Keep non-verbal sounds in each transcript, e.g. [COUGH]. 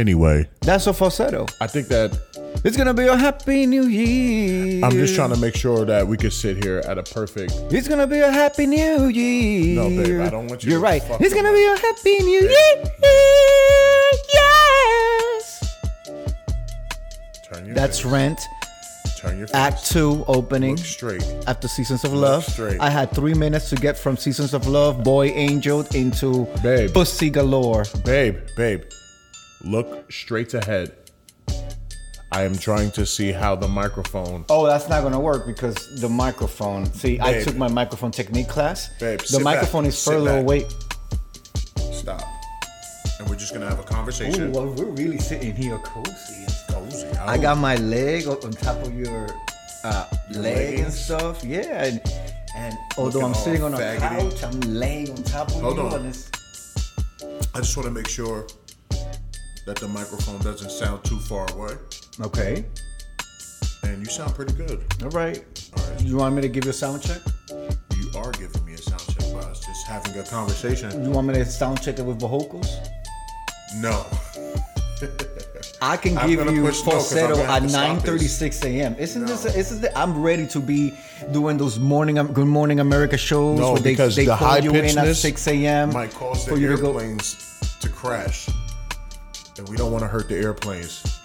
Anyway, That's a falsetto. I think that It's gonna be a happy new year. I'm just trying to make sure that we could sit here at a perfect. It's gonna be a happy new year. No, babe, I don't want you You're to right. fuck It's with gonna my- be a happy new year. Yes. Turn your That's face. Rent. Turn your face. Act two opening. Look straight. After Seasons of Love, straight. I had three minutes to get from Seasons of Love, Boy Angel, into Babe. Pussy Galore. Babe, babe, look straight ahead. I am trying to see how the microphone. Oh, that's not gonna work because the microphone. See, I took my microphone technique class. Babe, the microphone back. is further away. Stop. And we're just gonna have a Ooh, conversation. well, we're really sitting here cozy. Cozy. I got my leg on top of your uh, leg and stuff. Yeah, and, and although I'm sitting on a faggoty. couch, I'm laying on top of Hold you. on. I just want to make sure that the microphone doesn't sound too far away. okay, And you sound pretty good. all right. All right. You want me to give you a sound check? You are giving me a sound check by us just having a conversation. You want me to sound check it with vocals? No. [LAUGHS] I can I'm give you push no, 'cause I'm falsetto at to stop 9:36 a.m. Isn't No. this? Isn't this? I'm ready to be doing those morning um, Good Morning America shows No, where they, because they the call high you in at 6 a.m. might cause the for you to go. airplanes to crash. And we don't want to hurt the airplanes.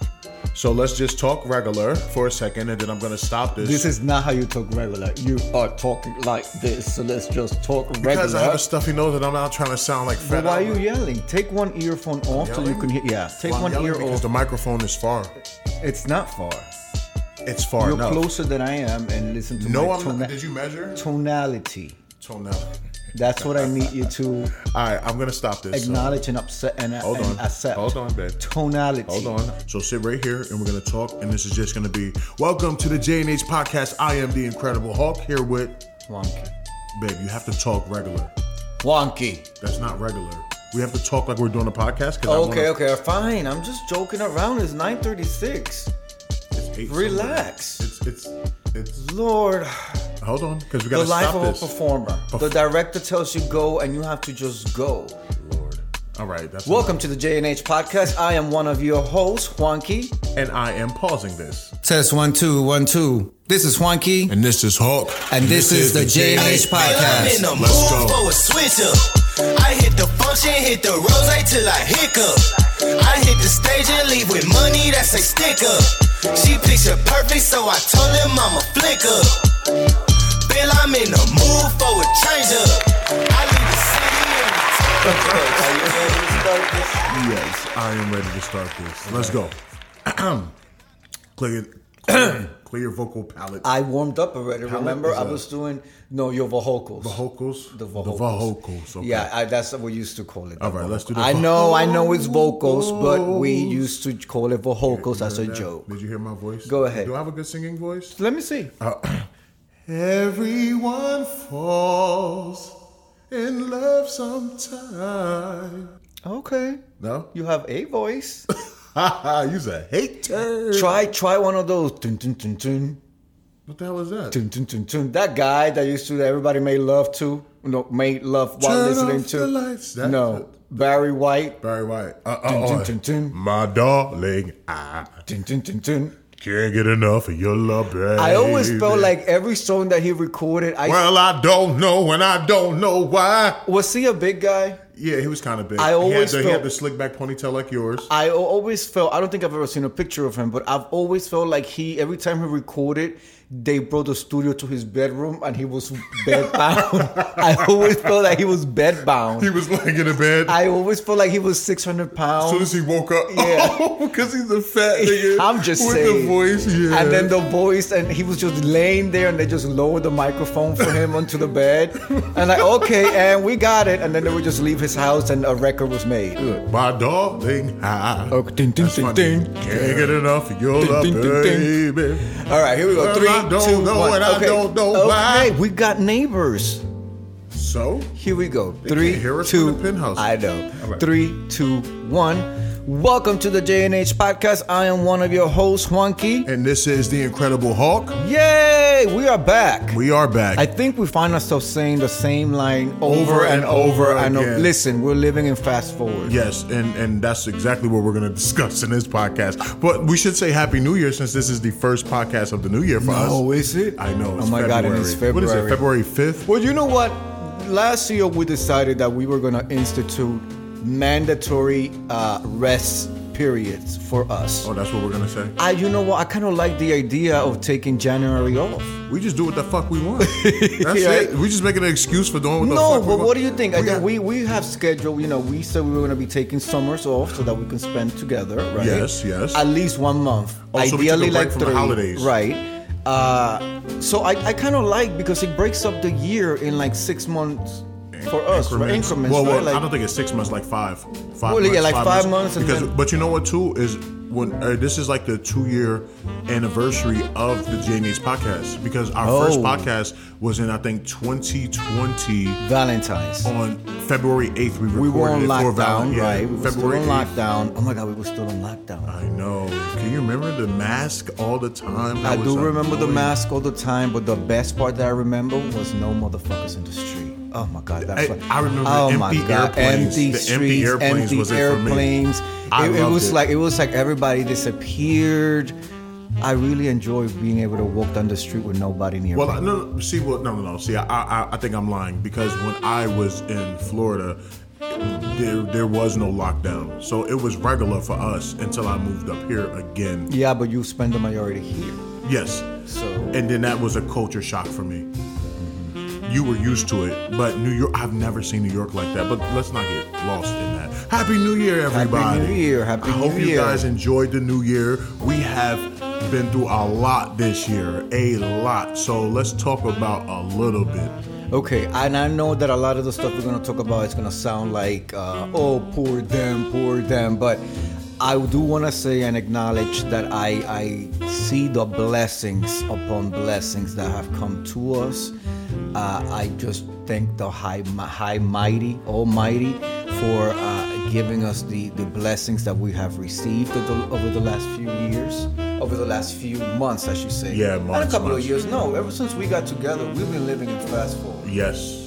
So let's just talk regular for a second and then I'm going to stop this. This is not how you talk regular. You are talking like this, so let's just talk regular. because I have a stuffy nose and I'm not trying to sound like but fat. why are you yelling? Take one earphone off so you can hear. Yeah, take Well, one ear because off. the microphone is far. It's not far. It's far You're enough. closer than I am, and listen to No, my I'm tona-. Did you measure? tonality. Tonality. That's what I need you to All right, I'm going to stop this. So, acknowledge and upset and, hold and on. accept. Hold on, babe. Tonality. Hold on. So sit right here and we're gonna talk. And this is just gonna be welcome to the J and H podcast. I am the Incredible Hulk here with Wonky. babe. You have to talk regular. Wonky. That's not regular. We have to talk like we're doing a podcast. Okay, wanna- okay, fine. I'm just joking around. It's 9:36. It's eight Relax. somewhere. It's it's it's. Lord, Hold on, because we gotta life stop of this. a performer. The director tells you go, and you have to just go. Lord. All right. That's Welcome to the J and H podcast. I am one of your hosts, Juanqui. And I am pausing this. Test one two one two. This is Juanqui. And this is Hulk. And this is the J&H podcast. I'm in the Let's mood go. for a switch up. I hit the function, hit the rose till I hiccup. I hit the stage and leave with money that's a stick up. She picture perfect, so I told him I'm a flick up. Bill, I'm in the mood for a change up. I leave the city and Yes, I am ready to start this. Let's go. [CLEARS THROAT] clear, [CLEARS THROAT] clear, clear your vocal palate. I warmed up already. How Remember, I was doing no your vocals. vocals. The vocals. The vocals. Okay. Yeah, I, that's what we used to call it. the All right, let's do the. I vo- know, I know it's vocals, but we used to call it vocals as a Heard that? joke. Did you hear my voice? Go ahead. Do I have a good singing voice? Let me see. Uh, [CLEARS THROAT] Everyone falls in love sometime. Okay, No? you have a voice. [LAUGHS] [LAUGHS] You's a hater. try, try one of those. Dun, dun, dun, dun, What the hell is that? dun, dun, dun, dun. That guy that used to that everybody made love to, no, made love while Turn listening off to. the lights. That- no, Barry White. Barry White. Uh, uh, Dun, dun, uh, dun, dun. My darling, I Dun, dun, dun, dun. Can't get enough of your love, baby. I always felt like every song that he recorded. I Well, I don't know, and I don't know why. was he a big guy? Yeah, he was kind of big. I he, always had the, he had the slick back ponytail like yours. I always felt I don't think I've ever seen a picture of him, but I've always felt like he every time he recorded, they brought the studio to his bedroom and he was bed bound. [LAUGHS] I always felt like he was bed bound. He was laying in a bed. I always felt like he was six hundred pounds. as soon as he woke up, Yeah. [LAUGHS] because he's a fat [LAUGHS] nigga. I'm just with saying. the voice, yeah. And then the voice, and he was just laying there, and they just lowered the microphone for him onto the bed. And like, okay, and we got it. And then they would just leave his house, and a record was made. my darling, I Oh, ding, ding, That's ding, ding. Can't get enough of your Ding, love, ding, ding, ding. baby. All right, here we go. Three, I don't two, know, one. and I okay. don't know okay, why. we got neighbors. So Here we go. Three, hear us two. penthouse. I know. Right. Three, two, one. Welcome to the J&H podcast. I am one of your hosts, Juanqui. And this is the Incredible Hulk. Yay! We are back. We are back. I think we find ourselves saying the same line over, and over. and o- listen, we're living in fast forward. yes, and and that's exactly what we're going to discuss in this podcast. But we should say Happy New Year since this is the first podcast of the new year for us. Oh, is it? I know. It's oh my god, it's February. What is it? February fifth. Well, you know what? Last year we decided that we were going to institute mandatory uh, rest periods for us. Oh, that's what we're gonna say. I, you know what? I kind of like the idea of taking January off. We just do what the fuck we want. [LAUGHS] That's Yeah. it. We just making an excuse for doing what the No, fuck we but what do you think? I We think got- we we have scheduled. You know, we said we were going to be taking summers off so that we can spend together, right? Yes, yes. At least one month. Oh, so we a Ideally, break like from the holidays. Right. Uh, so I, I kind of like because it breaks up the year in like six months for us, for Increments, Well, well right? Like, I don't think it's six months, like five. Five Well, months, yeah, like five months and Because, then- but you know what, too, is when uh, this is like the two year anniversary of the Jamie's podcast. Because our first Oh. podcast was in, I think, 2020 Valentine's. on February 8th. We we were on it for Val- lockdown, yeah, right? We were February still on 8th. lockdown. Oh my god, we were still on lockdown. I know. Can you remember the mask all the time? I That do was remember the mask all the time, but the best part that I remember was no motherfuckers in the street. Oh my god, that's I- I remember oh empty my god, airplanes. empty The empty airplanes empty was it for me. airplanes. It, it was it. like it was like everybody disappeared. I really enjoy being able to walk down the street with nobody near Well, me. No, no, see, well, no, no, no. See, I, I, I think I'm lying because when I was in Florida, there, there was no lockdown, so it was regular for us until I moved up here again. yeah, but you spend the majority here, Yes, so and then that was a culture shock for me. You were used to it, but New York, I've never seen New York like that. But let's not get lost in that. Happy New Year, everybody! Happy New Year, Happy new year. I hope you guys enjoyed the New Year. We have been through a lot this year, a lot. So let's talk about a little bit. Okay, and I know that a lot of the stuff we're gonna talk about is gonna sound like, uh, oh, poor them, poor them, but I do want to say and acknowledge that I, I see the blessings upon blessings that have come to us. Uh, I just thank the High, High Mighty, Almighty, for uh, giving us the, the blessings that we have received over the, last few years, over the last few months, I should say. Yeah, months. Not a couple months. of years. No, ever since we got together, we've been living in fast forward. Yes.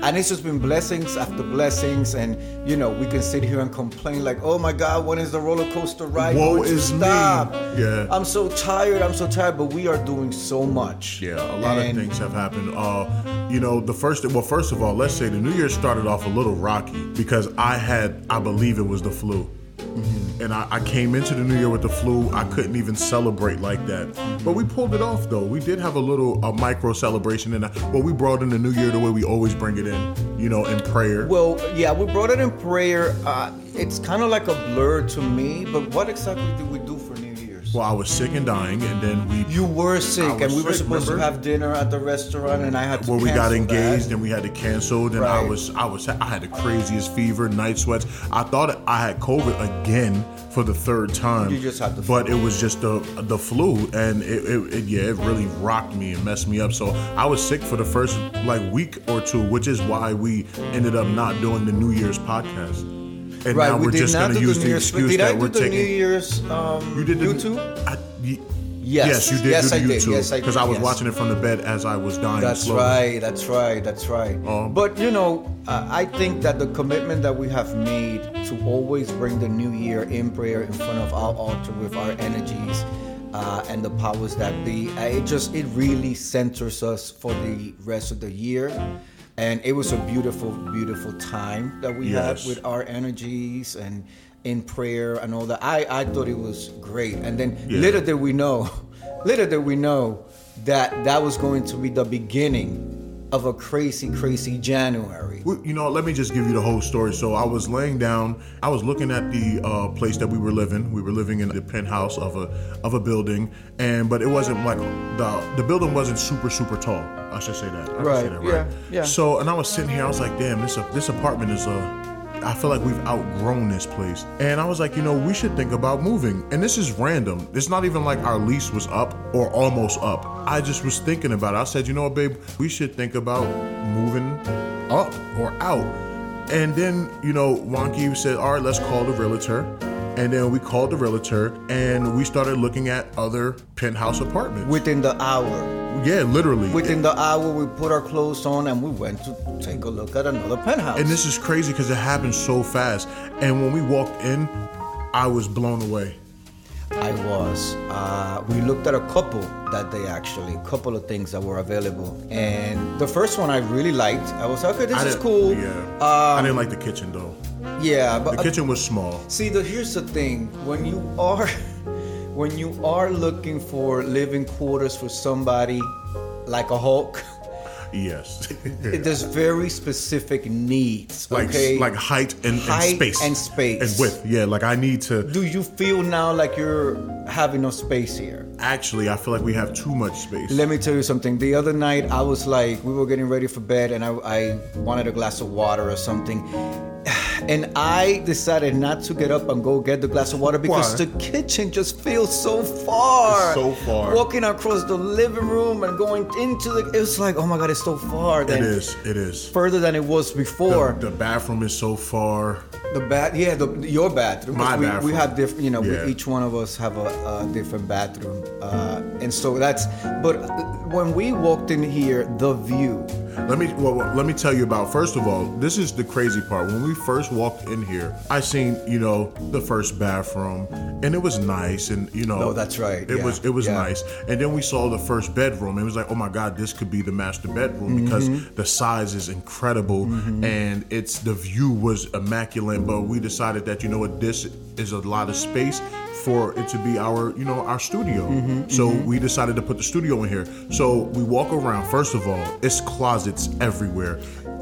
And it's just been blessings after blessings, and you know, we can sit here and complain like, "Oh my God, when is the roller coaster ride Woe is me." stop?" Yeah. I'm so tired. I'm so tired, but we are doing so much. Yeah, a lot And of things have happened. Uh, you know, the first well, first of all, let's say the New Year started off a little rocky because I had, I believe it was the flu. And I, I came into the new year with the flu. I couldn't even celebrate like that. But we pulled it off though. We did have a little a micro celebration and well we brought in the new year the way we always bring it in, you know, in prayer. Well, yeah, we brought it in prayer. Uh, it's kind of like a blur to me, but what exactly did we do Year's? well, I was sick and dying and then we You were sick, and we were supposed remember? to have dinner at the restaurant, and I had to. where we got engaged that. and we had to cancel and I was I was I had the craziest fever, night sweats. I thought I had COVID again for the third time. You just had the But it was just the the flu and it, it, it yeah, it really rocked me and messed me up. So I was sick for the first like week or two, which is why we ended up not doing the New Year's podcast. And Right, now we we're did just not gonna do the New the Year's. excuse Did I do we're the taking New Year's um, you did the YouTube? I, Yes. Yes, you did Yes, do I the did. YouTube Yes, I because. I was Yes. watching it from the bed as I was dying. That's slowly. right. That's right. That's right. Um, but you know, uh, I think that the commitment that we have made to always bring the new year in prayer in front of our altar with our energies uh, and the powers that be, uh, it just it really centers us for the rest of the year. And it was a beautiful, beautiful time that we Yes. had with our energies and in prayer and all that. I, I thought it was great. And then Yeah. little did we know, [LAUGHS] little did we know that that was going to be the beginning of a crazy, crazy January. You know, let me just give you the whole story. So I was laying down. I was looking at the uh, place that we were living. We were living in the penthouse of a of a building, and but it wasn't like the the building wasn't super super tall. I should say that. I Right, Say that, yeah, yeah. So and I was sitting here. I was like, damn, this this apartment is Uh, I feel like we've outgrown this place. And I was like, you know, we should think about moving. And this is random. It's not even like our lease was up or almost up. I just was thinking about it. I said, you know what, babe, we should think about moving up or out. And then, you know, Wonky said, all right, let's call the realtor. And then we called the realtor and we started looking at other penthouse apartments. Within the hour. yeah, literally. Within the hour, we put our clothes on and we went to take a look at another penthouse. and this is crazy because it happened so fast. And when we walked in, I was blown away. I was. Uh, we looked at a couple that day actually, a couple of things that were available. And the first one I really liked. I was like, okay, this I is cool. Yeah. I didn't like the kitchen though. Yeah, but The uh, kitchen was small. See, the, here's the thing: when you are, [LAUGHS] when you are looking for living quarters for somebody like a Hulk, [LAUGHS] Yes. [LAUGHS] there's very specific needs. like okay, like height and, Height and space and space. and width. Yeah, like I need to. do you feel now like you're having no space here? Actually, I feel like we have too much space. Let me tell you something. The other night, I was like, we were getting ready for bed, and I, I wanted a glass of water or something. And I decided not to get up and go get the glass of water because Why? the kitchen just feels so far. It's so far. Walking across the living room and going into the, it was like, oh my god, it's so far. it Then is. It is. further than it was before. The, the bathroom is so far. The bath, yeah, the, your bathroom. My we, bathroom. We have different, you know, Yeah. we, each one of us have a, a different bathroom, uh, and so that's. But when we walked in here, the view. Let me well, well, let me tell you about. First of all, this is the crazy part. When we first walked in here, I seen you know the first bathroom, and it was nice, and you know. Oh, that's right, It yeah, was it was yeah. nice, and then we saw the first bedroom. and It was like, oh my god, this could be the master bedroom because Mm-hmm. the size is incredible, and it's the view was immaculate. But we decided that you know what, this is a lot of space for it to be our you know our studio. Mm-hmm, so we decided to put the studio in here. So we walk around. First of all, it's closets everywhere.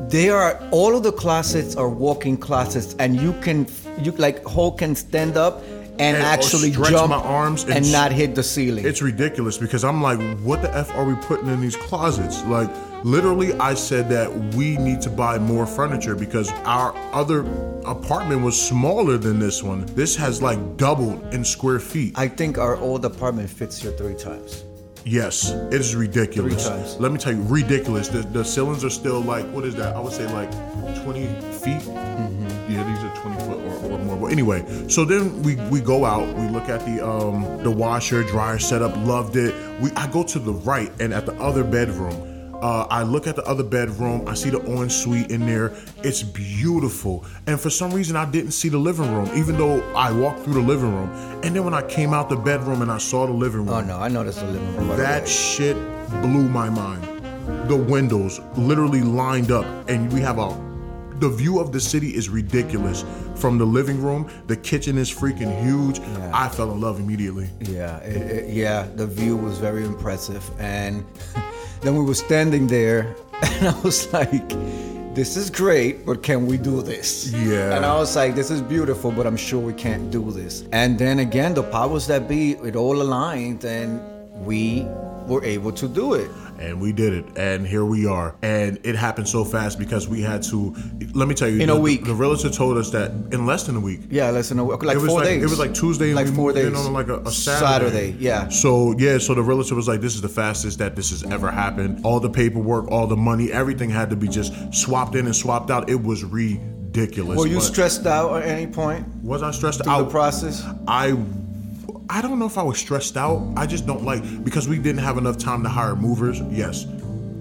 They are all of the closets are walk-in closets, and you can you like Hulk can stand up and, And- actually stretch jump my arms and and, not hit the ceiling. It's ridiculous because I'm like, what the f are we putting in these closets? Like, literally, I said that we need to buy more furniture because our other apartment was smaller than this one. This has like doubled in square feet. I think our old apartment fits here three times. Yes, it is ridiculous. Three times. Let me tell you, ridiculous. The, the ceilings are still like, what is that? I would say like 20 feet. Mm-hmm. Yeah, these are 20 foot or, or more. But anyway, so then we, we go out, we look at the um the washer dryer setup, loved it. We I go to the right and at the other bedroom. Uh, I look at the other bedroom. I see the ensuite in there. It's beautiful. And for some reason, I didn't see the living room, even though I walked through the living room. And then when I came out the bedroom and I saw the living room, Oh no, I noticed the living room. that shit blew my mind. The windows literally lined up, and we have a. The view of the city is ridiculous. From the living room, the kitchen is freaking huge. Yeah. I fell in love immediately. Yeah, it, it- yeah. The view was very impressive, and [LAUGHS] then we were standing there, [LAUGHS] and I was like, "This is great, but can we do this?" Yeah. And I was like, "This is beautiful, but I'm sure we can't do this." And then again, the powers that be, it all aligned, and we were able to do it. And we did it, and here we are. And it happened so fast because we had to. Let me tell you, In a week. the realtor told us that in less than a week. Yeah, less than a week, like it was four like days. it was like Tuesday, like four days on like a, a Saturday. Saturday, yeah. So yeah, so the realtor was like, "This is the fastest that this has ever happened. All the paperwork, all the money, everything had to be just swapped in and swapped out. It was ridiculous. Were you stressed out at any point Was I stressed out? the process? I I don't know if I was stressed out. I just don't like because we didn't have enough time to hire movers. Yes.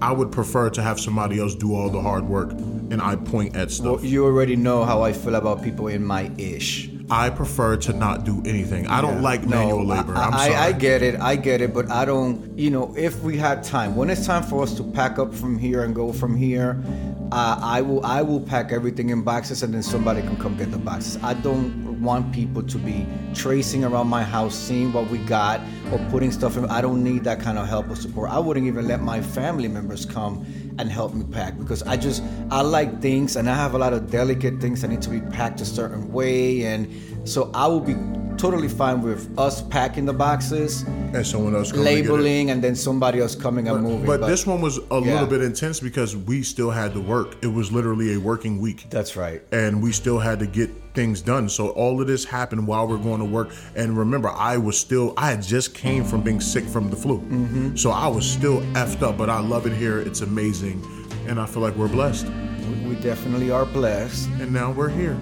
I would prefer to have somebody else do all the hard work and I point at stuff. Well, you already know how I feel about people in my ish. I prefer to not do anything. I don't like manual labor. I, I'm I, sorry. I get it, I get it, but I don't. You know, if we had time, when it's time for us to pack up from here and go from here, uh, I will. I will pack everything in boxes, and then somebody can come get the boxes. I don't want people to be tracing around my house, seeing what we got, or putting stuff in. I don't need that kind of help or support. I wouldn't even let my family members come and help me pack because I just I like things and I have a lot of delicate things that need to be packed a certain way and so I will be totally fine with us packing the boxes, and someone else coming to get it. labeling, and then somebody else coming and moving. But, this one was a Yeah. little bit intense because we still had to work. It was literally a working week. That's right. and we still had to get things done. So all of this happened while we're going to work. And remember, I was still, I had just came from being sick from the flu. Mm-hmm. So I was still effed up, but I love it here. It's amazing. And I feel like we're blessed. We definitely are blessed. And now we're here,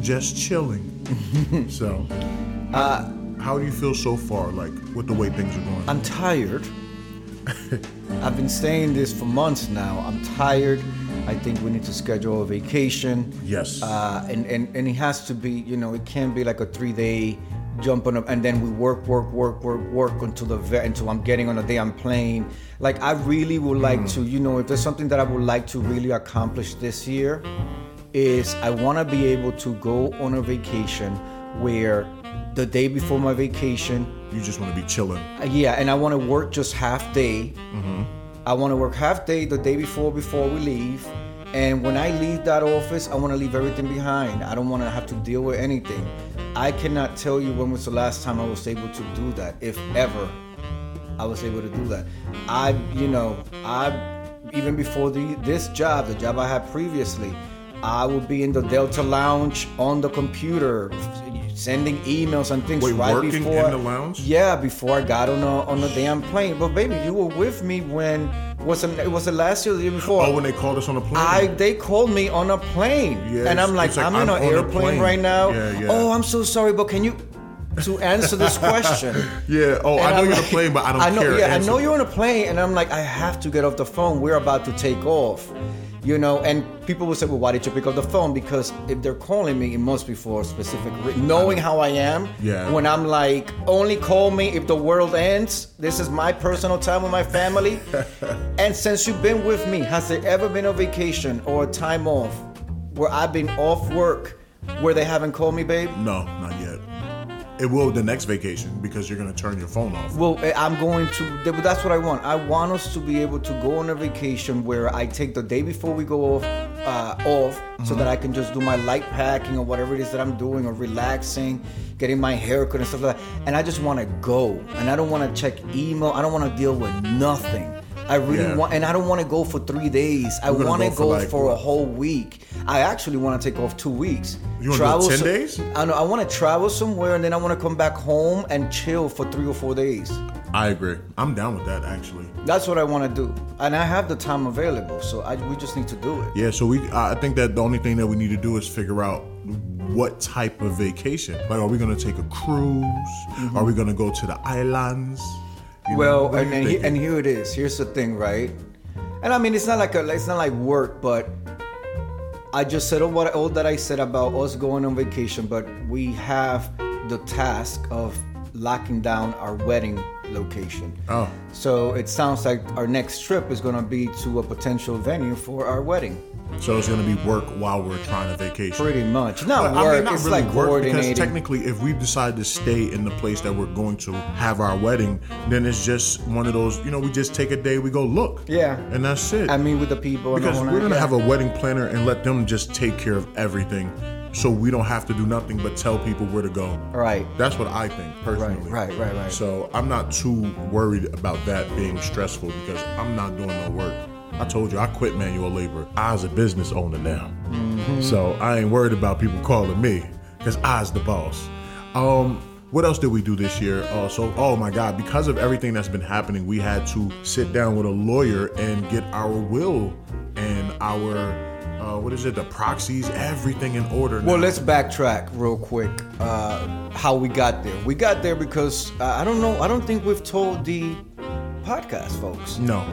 just chilling. [LAUGHS] so, uh, how do you feel so far, like with the way things are going? I'm tired. [LAUGHS] I've been saying this for months now. I'm tired. I think we need to schedule a vacation. Yes. Uh, and, and, and it has to be, you know, it can't be like a three day jump on up and then we work, work, work, work, work until the vet until I'm getting on the day I'm playing. Like I really would like to, you know, if there's something that I would like to really accomplish this year, is I want to be able to go on a vacation where the day before my vacation, you just want to be chilling. uh, yeah, and I want to work just half day. I want to work half day the day before before we leave. And when I leave that office, I want to leave everything behind. I don't want to have to deal with anything. I cannot tell you when was the last time I was able to do that, if ever I was able to do that. I, you know, I even before the this job, the job I had previously, I would be in the Delta Lounge on the computer, sending emails and things Wait, right working before. in the lounge? Yeah, before I got on a on a damn plane. But baby, you were with me when was it, it was the last year, the year before. Oh, when they called us on the plane. I they called me on a plane, Yeah, and I'm like, like, I'm, in I'm an airplane right now. Yeah, yeah. Oh, I'm so sorry, but can you to answer this [LAUGHS] question? yeah. Oh, And I know I'm you're on a plane, but I don't I know, care. Yeah, Answer. I know you're on a plane, and I'm like, I have to get off the phone. We're about to take off. You know, and people will say, "Well, why did you pick up the phone?" Because if they're calling me, it must be for a specific reason. Knowing how I am, Yeah. When I'm like, only call me if the world ends. This is my personal time with my family. [LAUGHS] and since you've been with me, has there ever been a vacation or a time off where I've been off work where they haven't called me, babe? No, not yet. It will the next vacation because you're gonna turn your phone off. Well, eh, I'm going to. That's what I want. I want us to be able to go on a vacation where I take the day before we go off, uh, off, so that I can just do my light packing or whatever it is that I'm doing, or relaxing, getting my haircut and stuff like that. And I just want to go, and I don't want to check email. I don't want to deal with nothing. I really Yeah. want, and I don't want to go for three days. I want to go for like for a whole week. I actually want to take off two weeks. You do 10 some- days? I know. I want to travel somewhere, and then I want to come back home and chill for three or four days. I agree. I'm down with that actually. That's what I want to do, and I have the time available, so I, we just need to do it. Yeah. So we, I think that the only thing that we need to do is figure out what type of vacation. Like, are we gonna take a cruise? Mm-hmm. Are we gonna go to the islands? You Well, and and, he, and here it is. Here's the thing, right? And I mean, it's not like a, it's not like work, but I just said all what all that I said about us going on vacation, but we have the task of locking down our wedding location. Oh. So it sounds like our next trip is going to be to a potential venue for our wedding. So it's gonna be work while we're trying to vacation. Pretty much. Not But, work. it's like work, because technically, if we decide to stay in the place that we're going to have our wedding, then it's just one of those. You know, we just take a day, we go look. Yeah. and that's it. I mean, with the people. because we're gonna yeah. have a wedding planner and let them just take care of everything, so we don't have to do nothing but tell people where to go. Right. That's what I think personally. right, right, right. right. So I'm not too worried about that being stressful because I'm not doing no work. I told you I quit manual labor. I's a business owner now, Mm-hmm. so I ain't worried about people calling me because I's the boss. Um, what else did we do this year? Uh, so, oh my God, because of everything that's been happening, we had to sit down with a lawyer and get our will and our uh, what is it, the proxies, everything in order. Well, now. let's backtrack real quick. Uh, how we got there? We got there because uh, I don't know. I don't think we've told the podcast folks. no.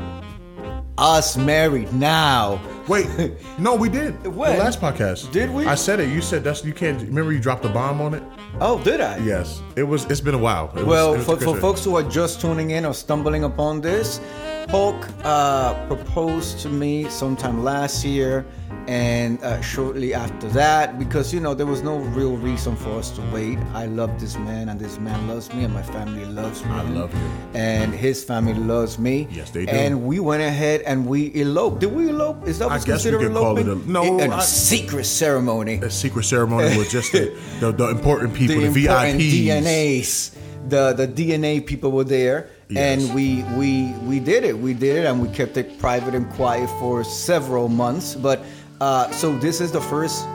Us married now. Wait, [LAUGHS] no, we did. When? The last podcast. Did we? I said it. You said that's you can't. Remember you dropped the bomb on it. Oh, did I? Yes, it was. It's been a while. It Well, was for, for folks who are just tuning in or stumbling upon this, Hulk uh, proposed to me sometime last year, and uh, shortly after that, because you know there was no real reason for us to wait. I love this man, and this man loves me, and my family loves me. I love you. and his family loves me. Yes, they do. And we went ahead and we eloped. Did we elope? Is that I what's guess we considered could call it eloping? a- no, a I- secret ceremony. a secret ceremony with just the, [LAUGHS] the, the important people, the, important VIPs. DNAs. The the DNA people were there, Yes. and we we we did it. We did it, and we kept it private and quiet for several months. But uh, so this is the first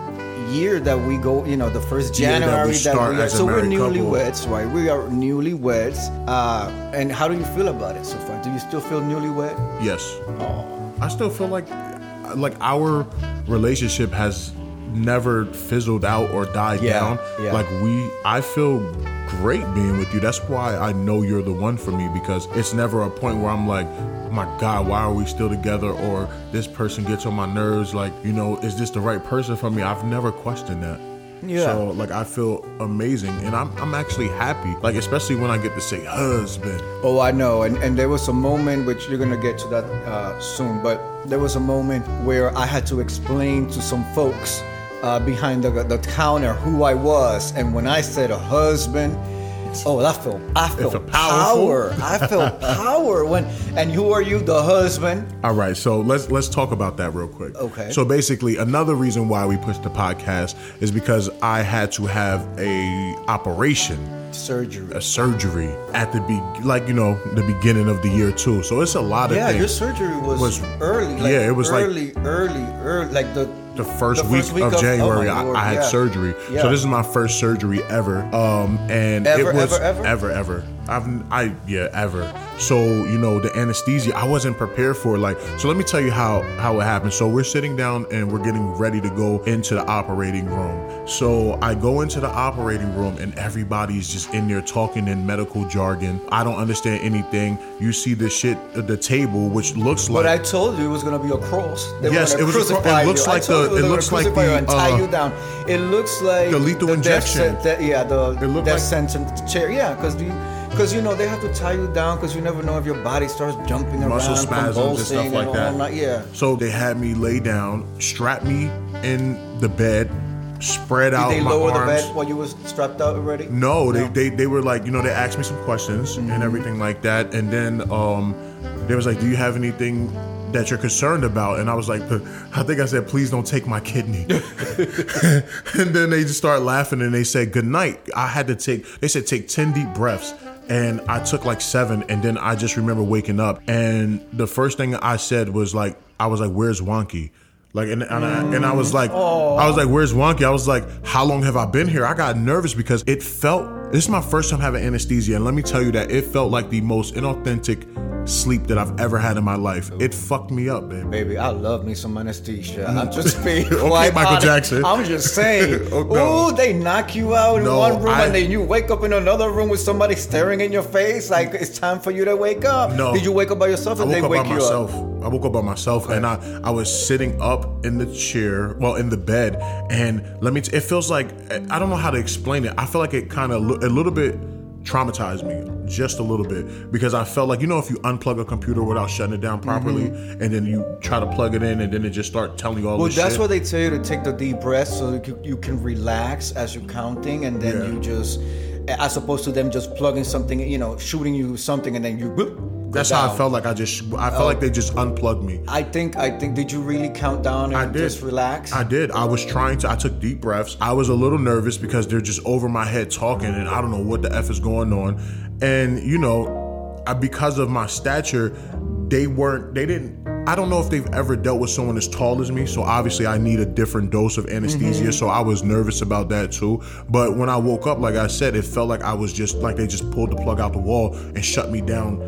year that we go. You know, the first Year that we January that we are. So we're newlyweds, right? We are newlyweds. Uh, and how do you feel about it so far? Do you still feel newlywed? Yes. Oh. I still feel like like our relationship has never fizzled out or died Yeah, down. yeah. Like we, I feel great being with you. That's why I know you're the one for me because it's never a point where I'm like, my God, why are we still together? Or this person gets on my nerves. Like, you know, is this the right person for me? I've never questioned that. Yeah. So like I feel amazing and I'm I'm actually happy. Like especially when I get to say husband. Oh, I know, and and there was a moment which you're gonna get to that uh, soon, but there was a moment where I had to explain to some folks uh, behind the the counter who I was, and when I said a husband. Oh, I felt I felt felt power. I felt [LAUGHS] power when. And who are you, the husband? All right, so let's let's talk about that real quick. Okay. So basically, another reason why we pushed the podcast is because I had to have a operation, Surgery. a surgery at the be like you know the beginning of the year too. So it's a lot of Yeah, things. your surgery was, was- early. Like yeah, it was like- early, early, early, like the the first, The week, first week of, of- oh January, I, I had yeah. surgery. Yeah. So this is my first surgery ever. Um, and Ever, it was ever, ever? ever, ever. I've, I, yeah, ever. So you know the anesthesia, I wasn't prepared for. Like, so let me tell you how how it happened. So we're sitting down and we're getting ready to go into the operating room. So I go into the operating room and everybody's just in there talking in medical jargon. I don't understand anything. You see the shit the table, which looks like But I told you it was gonna be a cross. They Yes, it was a cro- it looks you. Like the- it looks like the, and tie uh, you down. It looks like the lethal death injection. the- yeah, the It death like- sentence chair. Yeah, because you, because you know they have to tie you down because you never know if your body starts jumping muscle around, spasms and stuff like all that. Yeah. So they had me lay down, strap me in the bed, spread out. Did out they my lower the bed while you was strapped out already? No, they, they they were like, you know, they asked me some questions Mm-hmm. and everything like that, and then um, they was like, "Do you have anything that you're concerned about?" And I was like, "I think I said, please don't take my kidney." [LAUGHS] [LAUGHS] and then they just start laughing and they said, "Good night." I had to take. They said take ten deep breaths. And I took like seven, and then I just remember waking up. And the first thing I said was like, I was like, "Where's Wonky?" Like, and, and, I, and I was like, I was like, where's Wonky? I was like, how long have I been here? I got nervous because it felt, this is my first time having anesthesia. And let me tell you that it felt like the most inauthentic sleep that I've ever had in my life. It fucked me up, baby. Baby, I love me some anesthesia. I'm mm. just [LAUGHS] being Okay, Michael. Jackson. I'm just saying. [LAUGHS] Oh, no. Ooh, they knock you out in No, one room I- and then you wake up in another room with somebody staring in your face. Like it's time for you to wake up. No. Did you wake up by yourself I and they woke up wake by myself. up? I woke up by myself, and I I was sitting up in the chair, well, in the bed, and let me. T- it feels like I don't know how to explain it. I feel like it kind of a little bit traumatized me, just a little bit, because I felt like you know if you unplug a computer without shutting it down properly, mm-hmm. and then you try to plug it in, and then it just start telling you all Well, that's shit. why they tell you to take the deep breath so you, you can relax as you're counting, and then Yeah. you just, as opposed to them just plugging something, you know, shooting you something, and then you. boop, that's how I felt like I just I felt like they just unplugged me. I think. I think. Did you really count down and just relax? I did. I was trying to. I took deep breaths. I was a little nervous because they're just over my head talking, and I don't know what the f is going on. And you know, I, because of my stature, they weren't. They didn't. I don't know if they've ever dealt with someone as tall as me. So obviously, I need a different dose of anesthesia. Mm-hmm. So I was nervous about that too. But when I woke up, like I said, it felt like I was just like they just pulled the plug out the wall and shut me down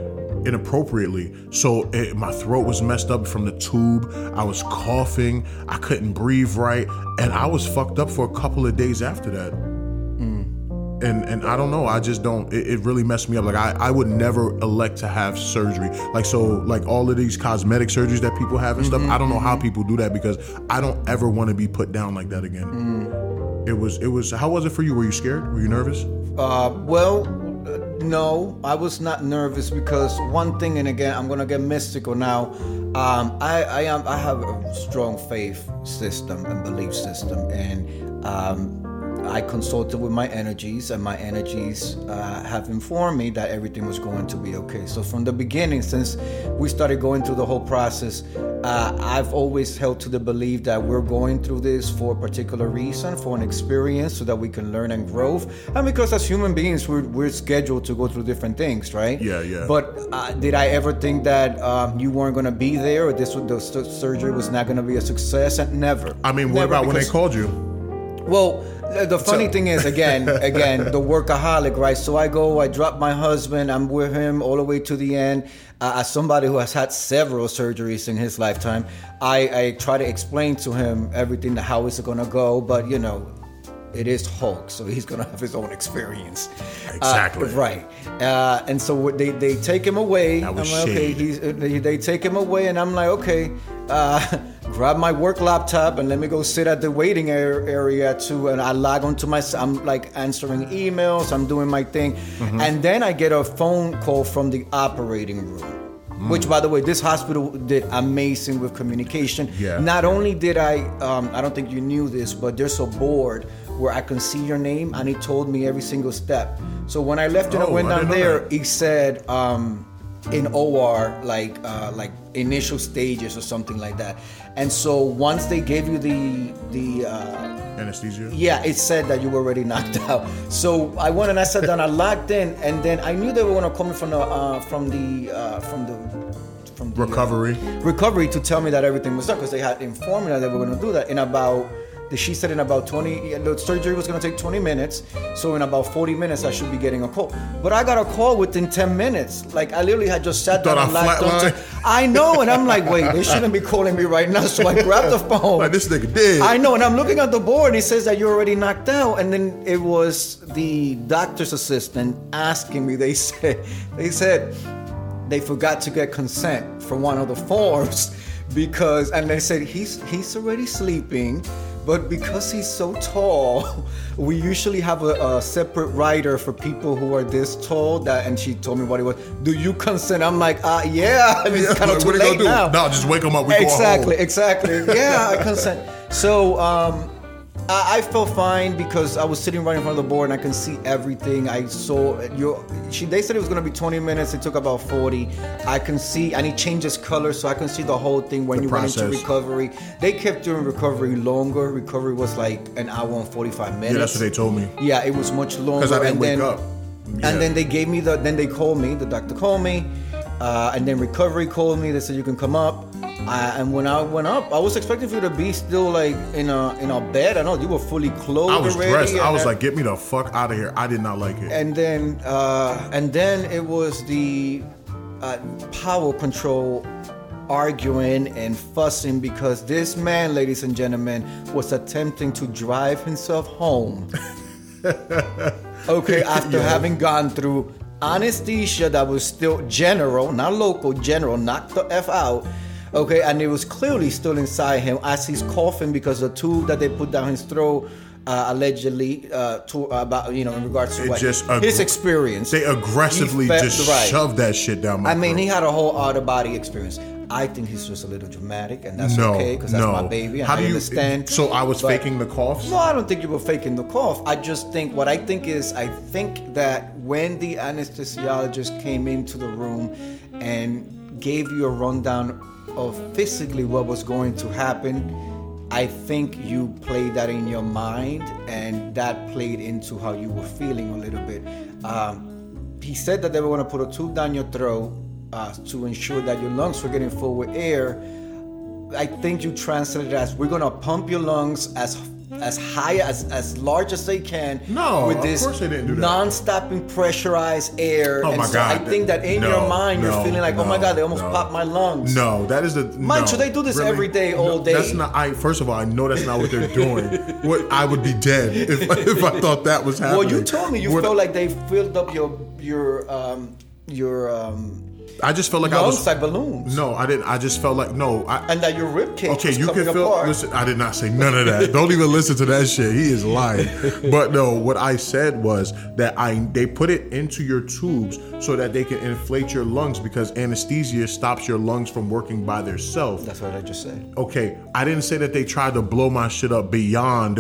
inappropriately. So it, my throat was messed up from the tube. I was coughing. I couldn't breathe right, and I was fucked up for a couple of days after that. And and I don't know. I just don't. It, it really messed me up. Like I, I would never elect to have surgery. Like so, like all of these cosmetic surgeries that people have and stuff. I don't know how people do that because I don't ever want to be put down like that again. It was it was. How was it for you? Were you scared? Were you nervous? Uh, well, uh, no, I was not nervous because one thing, and again, I'm gonna get mystical now. Um, I, I am, I have a strong faith system and belief system, and um, I consulted with my energies, and my energies uh, have informed me that everything was going to be okay. So from the beginning, since we started going through the whole process, uh, I've always held to the belief that we're going through this for a particular reason, for an experience, so that we can learn and grow. And because as human beings, we're, we're scheduled to go through different things, right? Yeah, yeah. But uh, did I ever think that um, you weren't going to be there, or this the surgery was not going to be a success? And never. I mean, what Never, about when they called you? well, the funny So- thing is, again, [LAUGHS] again, the workaholic, right? So I go, I drop my husband, I'm with him all the way to the end. Uh, as somebody who has had several surgeries in his lifetime, I, I try to explain to him everything, how it's gonna go. But you know, it is Hulk, so he's gonna have his own experience. Uh, Exactly. right. Uh, and so they they take him away. That was I'm like, okay, he's, uh, they, they take him away, and I'm like, okay, uh, [LAUGHS] grab my work laptop and let me go sit at the waiting area too. And I log onto my, I'm like answering emails, I'm doing my thing, Mm-hmm. and then I get a phone call from the operating room. Mm. Which, by the way, this hospital did amazing with communication. Yeah. Not only did I, um, I don't think you knew this, but there's a board where I can see your name, and he told me every single step. So when I left and I Oh, went down didn't there, he said um, in OR like uh, like initial stages or something like that. And so once they gave you the the uh, Anesthesia. yeah, it said that you were already [LAUGHS] knocked out. So I went and I sat down, I locked in, and then I knew they were gonna come from the uh, from the uh, from the from the, uh, Recovery. recovery to tell me that everything was done because they had informed me that they were going to do that in about the she said in about 20 yeah, the surgery was going to take 20 minutes so in about 40 minutes i should be getting a call but i got a call within 10 minutes like i literally had just sat down and I know and i'm like wait they shouldn't be calling me right now so i grabbed the phone Like this nigga did. I know, and I'm looking at the board, and it says that you're already knocked out. And then it was the doctor's assistant asking me. They [LAUGHS] said, they said they forgot to get consent for one of the forms [LAUGHS] because, and they said he's he's already sleeping. But because he's so tall, [LAUGHS] we usually have a, a separate rider for people who are this tall. That and she told me what it was. Do you consent? I'm like, uh, yeah. I [LAUGHS] mean, it's kind of too what are you late do? now. No, just wake him up. We exactly, exactly. Yeah, I consent. So um, I, I felt fine because I was sitting right in front of the board and I can see everything. I saw your. She they said it was gonna be 20 minutes. It took about 40. I can see, and it changes color, so I can see the whole thing when The you went into recovery. They kept doing recovery longer. Recovery was like an hour and 45 minutes. Yeah, that's what they told me. Yeah, it was much longer. Because I didn't and wake then, up. Yeah. And then they gave me the. Then they called me. The doctor called me, uh, and then recovery called me. They said you can come up. Uh, and when I went up, I was expecting for you to be still like in a in a bed. I know you were fully clothed. I was already, dressed. I was I- like, get me the fuck out of here. I did not like it. and then uh, and then it was the uh, power control arguing and fussing because this man, ladies and gentlemen, was attempting to drive himself home. [LAUGHS] okay, after Yeah. having gone through anesthesia that was still general, not local, general, knocked the f out. Okay, and it was clearly still inside him as he's coughing because the tube that they put down his throat. Uh, allegedly, uh, to about you know in regards to It what just his aggr- experience. they aggressively fe- just right. shoved that shit down my throat. I mean, throat. he had a whole out of body experience. I think he's just a little dramatic, and that's no, okay because that's no. my baby. And How I do you understand. So I was But- faking the coughs. No, I don't think you were faking the cough. I just think what I think is I think that when the anesthesiologist came into the room and gave you a rundown of physically what was going to happen, I think you played that in your mind and that played into how you were feeling a little bit. Um, he said that they were going to put a tube down your throat uh, to ensure that your lungs were getting full with air. I think you translated as we're gonna pump your lungs as as high as as large as they can. No, with of this course they didn't do that. non-stopping pressurized air. Oh and my so I think that in no, your mind you're feeling like, oh my god, they almost no. popped my lungs. No, that is the. Mind no, you, they do this really? every day, all No, day. That's not. I first of all, I know that's not what they're doing. [LAUGHS] what I would be dead if, if I thought that was happening. Well, you told me you What- felt like they filled up your your um your um I just felt like I was. like balloons, No, I didn't. I just felt like no. I, and that your rib cage Okay, you can feel. apart. Listen, I did not say none of that. [LAUGHS] Don't even listen to that shit. He is lying. But no, what I said was that I they put it into your tubes so that they can inflate your lungs because anesthesia stops your lungs from working by themselves. That's what I just said. Okay, I didn't say that they tried to blow my shit up beyond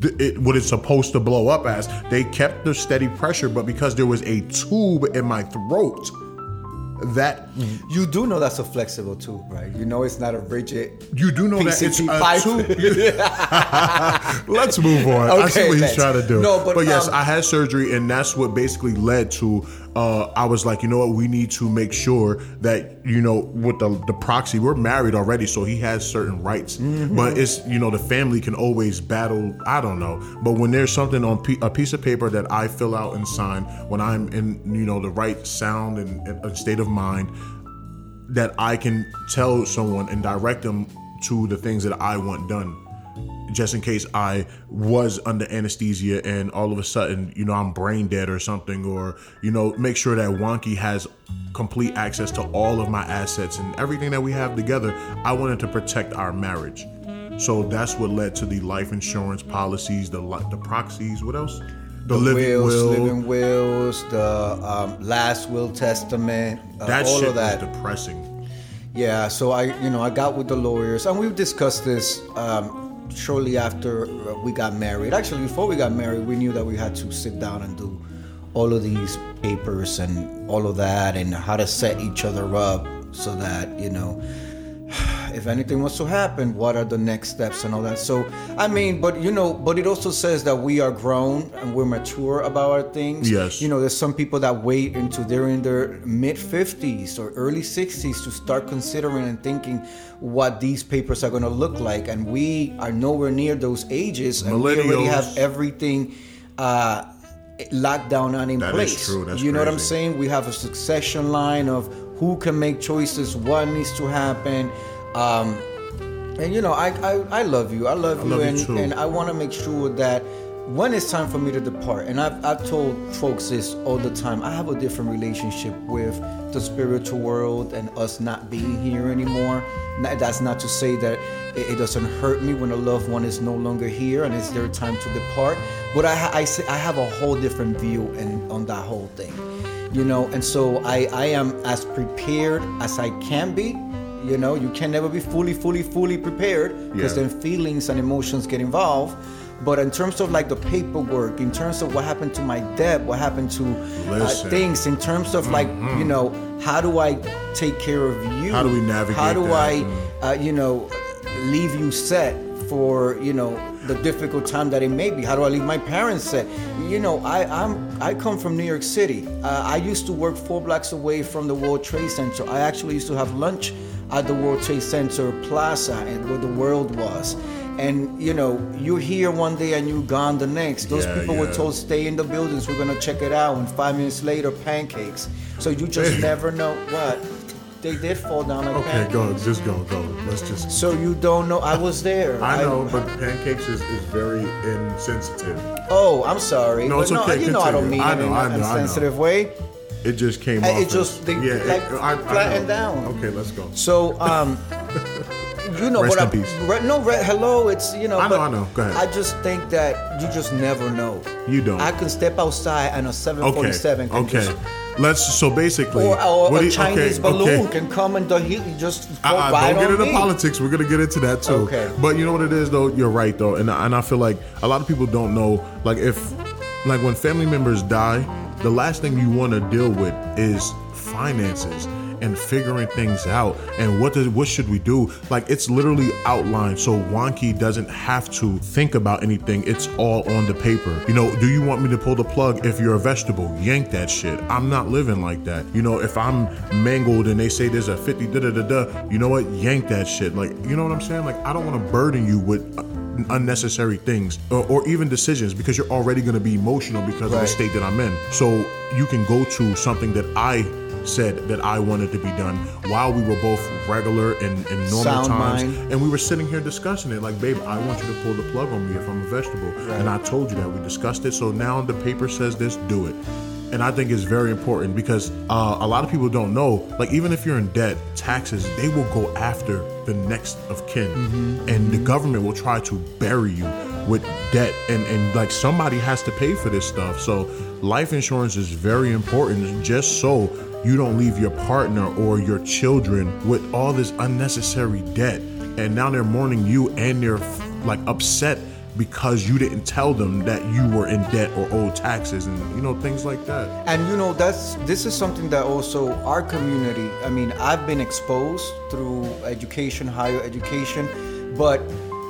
it, what it's supposed to blow up as. They kept the steady pressure, but because there was a tube in my throat, that You do know that's a flexible tube, right? You know it's not a rigid. you do know that it's a tube. [LAUGHS] [LAUGHS] Let's move on. I see what he's trying to do. No, but, yes, um, I had surgery, and that's what basically led to uh, I was like, you know what, we need to make sure that you know with the the proxy, we're married already, so he has certain rights. But it's you know the family can always battle. I don't know, but when there's something on pe- a piece of paper that I fill out and sign, when I'm in you know the right sound and, and state of mind, that I can tell someone and direct them to the things that I want done. Just in case I was under anesthesia and all of a sudden, you know, I'm brain dead or something, or, you know, make sure that Wonky has complete access to all of my assets and everything that we have together. I wanted to protect our marriage. So that's what led to the life insurance policies, the li- the proxies, what else? The, living wills, will. living wills, the um, last will testament, uh, that all shit of that. depressing. Yeah, so I, you know, I got with the lawyers, and we've discussed this um, shortly after uh, we got married. Actually, before we got married, we knew that we had to sit down and do all of these papers and all of that, and how to set each other up so that you know, [SIGHS] if anything was to happen, what are the next steps and all that. So, I mean, but you know, but it also says that we are grown and we're mature about our things. Yes. You know, there's some people that wait until they're in their mid 50s or early 60s to start considering and thinking what these papers are going to look like. And we are nowhere near those ages. And we already have everything uh, locked down and in That place. true. That's you know what I'm saying? We have a succession line of who can make choices, what needs to happen. Um, and you know, I, I I love you. I love I you, love and too. and I want to make sure that when it's time for me to depart, and I've I've told folks this all the time. I have a different relationship with the spiritual world and us not being here anymore. That's not to say that it, it doesn't hurt me when a loved one is no longer here and it's their time to depart. But I I say I have a whole different view and on that whole thing you know and so i i am as prepared as i can be. You know you can never be fully fully fully prepared because Yeah. then feelings and emotions get involved. But in terms of like the paperwork in terms of what happened to my debt what happened to uh, things in terms of like you know how do i take care of you? How do we navigate how do that? i uh, you know leave you set for you know the difficult time that it may be. How do i leave my parents set you know i i'm i come from new york city. Uh, i used to work four blocks away from the world trade center. I actually used to have lunch at the world trade center plaza and where the world was. And you know you're here one day and you're gone the next. Those Yeah, people were told stay in the buildings. We're gonna check it out. And five minutes later pancakes. So you just never know what they did fall down like Okay, go. Just go. Go. Let's just. so you don't know I was there. I know, but pancakes is, is very insensitive. oh, I'm sorry. No, But it's okay, you know I don't continue. mean I it in know, I an know, I know. insensitive way. It just came off. it as- just- they, yeah, like, it, I, I flattened know. down. Okay, let's go. So, um, [LAUGHS] you know Rest what? in I, peace. Re, no, re, hello. It's you know. I know, but I know. Go ahead. I just think that you just never know. You don't. I can step outside and a Okay. 747 can Okay. just. Let's. So basically, Or, or what a you- Chinese okay, balloon okay. can come and heat just uh, go Uh-uh, right don't get into me. politics. We're gonna get into that too. Okay. But you know what it is though. You're right though, and and I feel like a lot of people don't know. Like if, like when family members die, the last thing you want to deal with is finances and figuring things out and what does what should we do? Like it's literally outlined so wonky doesn't have to think about anything. It's all on the paper. You know do you want me to pull the plug if you're a vegetable? Yank that shit. I'm not living like that. You know if i'm mangled and they say there's a 50 da da da da you know what? Yank that shit. Like you know what i'm saying? Like i don't want to burden you with unnecessary things or, or even decisions because you're already going to be emotional because of the state that i'm in. So you can go to something that i said that I wanted to be done while we were both regular and, and normal Sound times. mind. And we were sitting here discussing it. Like, babe, I want you to pull the plug on me if I'm a vegetable. And I told you that. We discussed it. So now the paper says this, do it. And I think it's very important because uh, a lot of people don't know. Like, even if you're in debt, taxes, they will go after the next of kin. And the government will try to bury you with debt. And, and like, somebody has to pay for this stuff. So, life insurance is very important just so you don't leave your partner or your children with all this unnecessary debt and now they're mourning you and they're like upset because you didn't tell them that you were in debt or owed taxes and you know things like that And you know that's this is something that also our community. I mean, I've been exposed through education, higher education, but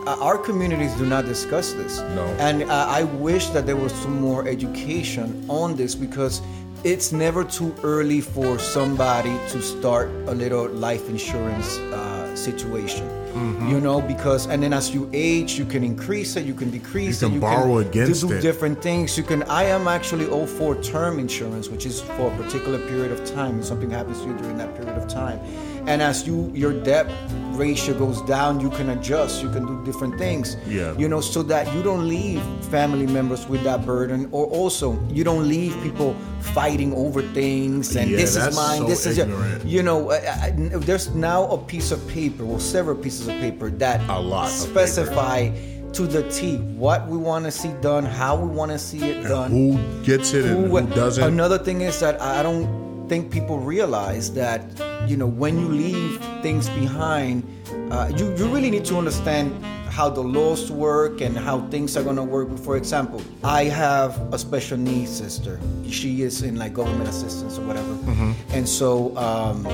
uh, our communities do not discuss this. No. And uh, I wish that there was some more education on this because it's never too early for somebody to start a little life insurance uh, situation. Mm-hmm. You know, because and then as you age, you can increase it, you can decrease and You it, can borrow against do it. different things. You can. I am actually all for term insurance, which is for a particular period of time. If something happens to you during that period of time, and as you your debt ratio goes down, you can adjust. You can do different things. Yeah. You know, so that you don't leave family members with that burden, or also you don't leave people fighting over things and Yeah, this is mine, so this is your, you know. Uh, uh, I, I, there's now a piece of paper, well, several pieces of paper that A lot specify to the T what we want to see done, how we want to see it done. Who gets it and who, Who- doesn't? Another thing is that I don't think people realize that you know when you leave things behind, uh, you you really need to understand how the laws work and how things are gonna work. For example, I have a special needs sister. She is in like government assistance or whatever, Mm-hmm. and so um,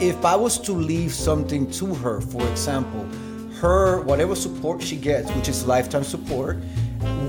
if I was to leave something to her, for example, her whatever support she gets, which is lifetime support,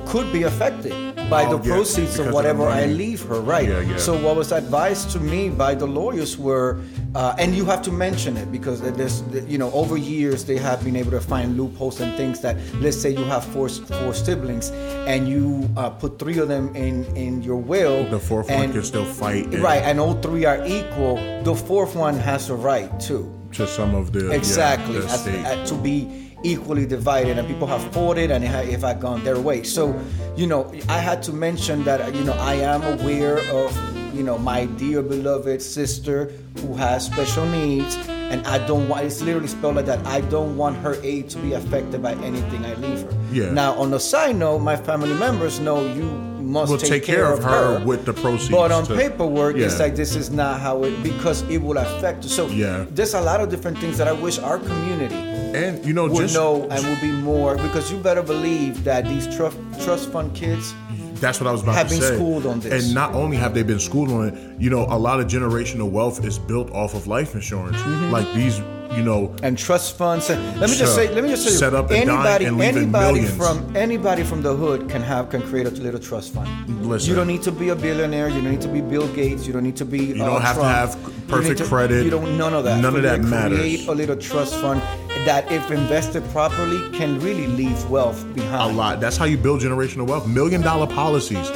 could be affected by Oh, the yeah, proceeds of whatever I leave her, right? Yeah, yeah. So what was advised to me by the lawyers were, uh, and you have to mention it because there's, you know, over years they have been able to find loopholes and things that, let's say you have four four siblings, and you uh, put three of them in in your will, the fourth one can still fight. and- right, and all three are equal. The fourth one has a right too. to some of the yeah, Exactly, the as- state. uh, to be equally divided, and people have mm. fought it, and it ha- it had gone their way. So, you know, I had to mention that you know I am aware of you know my dear beloved sister who has special needs, and I don't want it's literally spelled like that. I don't want her aid to be affected by anything I leave her. Yeah. Now, on the side note, my family members know you must We'll take, care, of her, with the proceeds But on to- paperwork, it's like this is not how it because it will affect. So Yeah. there's a lot of different things that I wish our community and you know, would just know and would be more because you better believe that these trust trust fund kids That's what I was about have to been say. schooled on this. And not only have they been schooled on it, you know, a lot of generational wealth is built off of life insurance. Mm-hmm. Like these, you know, and trust funds. And let me just say, let me just say, Set up anybody, anybody from anybody from the hood can have can create a little trust fund. Listen. You don't need to be a billionaire. You don't need to be Bill Gates. You don't need to be. You don't uh, have to have perfect need credit. You don't none of that. None of that to matters. Create a little trust fund that, if invested properly, can really leave wealth behind. a lot. That's how you build generational wealth. Million dollar policies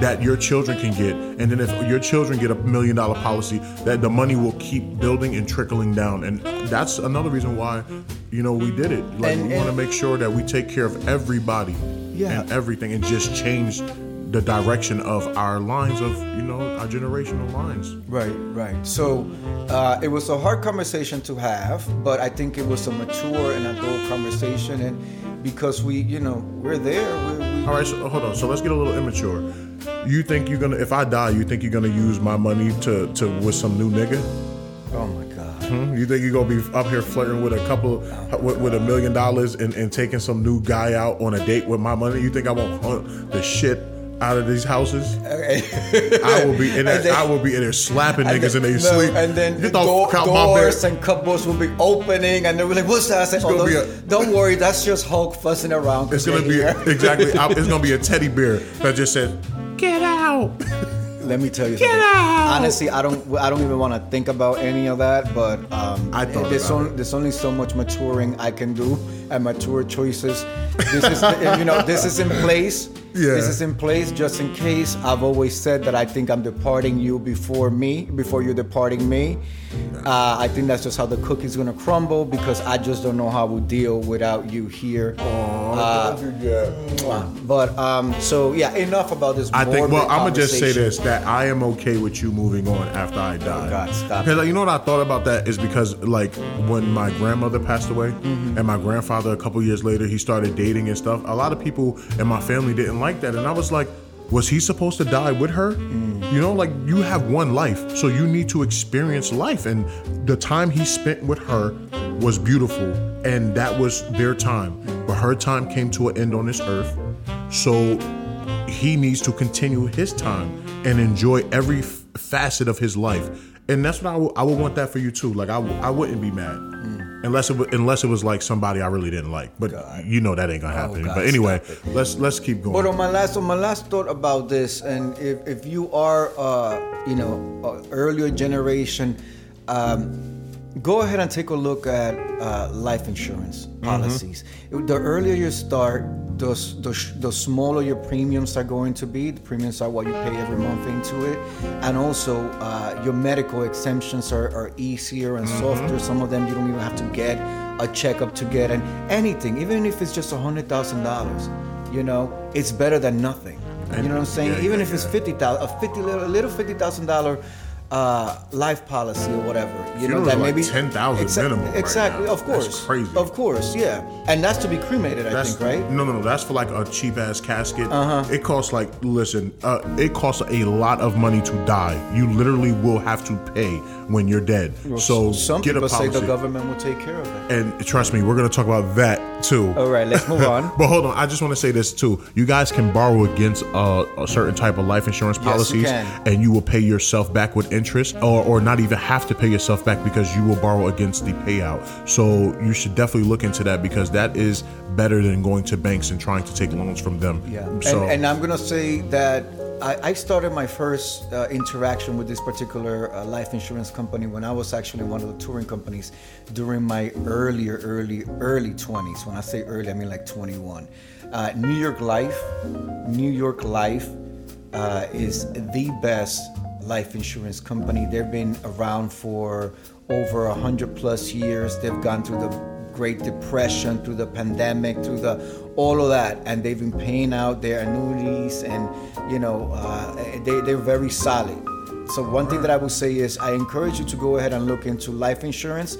that your children can get. And then if your children get a million dollar policy, that the money will keep building and trickling down. And that's another reason why, you know, we did it. Like And- we want to make sure that we take care of everybody Yeah. and everything and just change the direction of our lines of, you know, our generational lines. Right, right. So uh, it was a hard conversation to have, but I think it was a mature and adult conversation, and because we, you know, we're there. We, we, All right, so hold on. So let's get a little immature. You think you're gonna? If I die, you think you're gonna use my money to to with some new nigga? oh my God. Hmm? You think you're gonna be up here flirting with a couple with, with a million dollars and, and taking some new guy out on a date with my money? You think I won't hunt the shit out of these houses? I will be in [LAUGHS] there. Then- I will be in there slapping niggas in their no, sleep. and then the door, doors and cupboards will be opening, and they were like, "What's that?" I said, "Oh, those- a- don't worry, that's just Hulk fussing around." It's gonna be here." [LAUGHS] exactly. I- It's gonna be a teddy bear that just said, "Get out." Let me tell you Get something. out! Honestly, I don't. I don't even want to think about any of that. But um, I thought there's it. there's only so much maturing I can do and mature choices. This is [LAUGHS] you know this is in place. Yeah. This is in place just in case. I've always said that I think I'm departing you before me, before you're departing me. Uh, I think that's just how the cookie's gonna crumble because I just don't know how we deal without you here. Uh, but um, so yeah, enough about this. I think. Well, I'm gonna just say this: that I am okay with you moving on after I die. God, stop like, you know what I thought about that is because like when my grandmother passed away Mm-hmm. and my grandfather a couple years later he started dating and stuff. A lot of people in my family didn't like that, and I was like. Was he supposed to die with her? Mm. You know, like you have one life, so you need to experience life. And the time he spent with her was beautiful, and that was their time. But her time came to an end on this earth. So he needs to continue his time and enjoy every f- facet of his life. And that's what I would- would want that for you too. Like I, w- I wouldn't be mad. Unless it was, unless it was like somebody I really didn't like, but you know that ain't gonna happen. God, but anyway, let's let's keep going. But on my last, on my last thought about this, and if, if you are, uh, you know, uh, earlier generation, um, go ahead and take a look at uh, life insurance policies. The earlier you start, the, the, the smaller your premiums are going to be. The premiums are what you pay every month into it, and also uh, your medical exemptions are, are easier and softer. Some of them you don't even have to get a checkup to get, and anything, even if it's just a hundred thousand dollars, you know, it's better than nothing. you know what I'm saying? yeah, even yeah, if it's yeah. fifty thousand, a fifty little, a little fifty thousand dollar uh, life policy or whatever. You know that like maybe 10,000 minimum right Exactly, now. of course, That's crazy. Of course, yeah, and that's to be cremated, I That's think, right? No, no, no. That's for like a cheap ass casket. Uh-huh. It costs like listen. Uh, it costs a lot of money to die. You literally will have to pay when you're dead. so Some get people say the government will take care of it. and trust me, we're gonna talk about that too. All right, let's move on. [LAUGHS] But hold on, I just want to say this too. You guys can borrow against uh, a certain type of life insurance Yes, you policies, and you will pay yourself back with interest, or, or not even have to pay yourself back because you will borrow against the payout. So you should definitely look into that because that is better than going to banks and trying to take loans from them. Yeah, So and, and I'm gonna say that I, I started my first uh, interaction with this particular uh, life insurance company when I was actually one of the touring companies during my earlier, early, early 20s. When I say early, I mean like 21. Uh, New York Life, New York Life uh, is the best life insurance company. They've been around for over a hundred plus years. They've gone through the Great Depression, through the pandemic, through the all of that, and they've been paying out their annuities, and you know uh, they they're very solid. So one thing that I would say is I encourage you to go ahead and look into life insurance,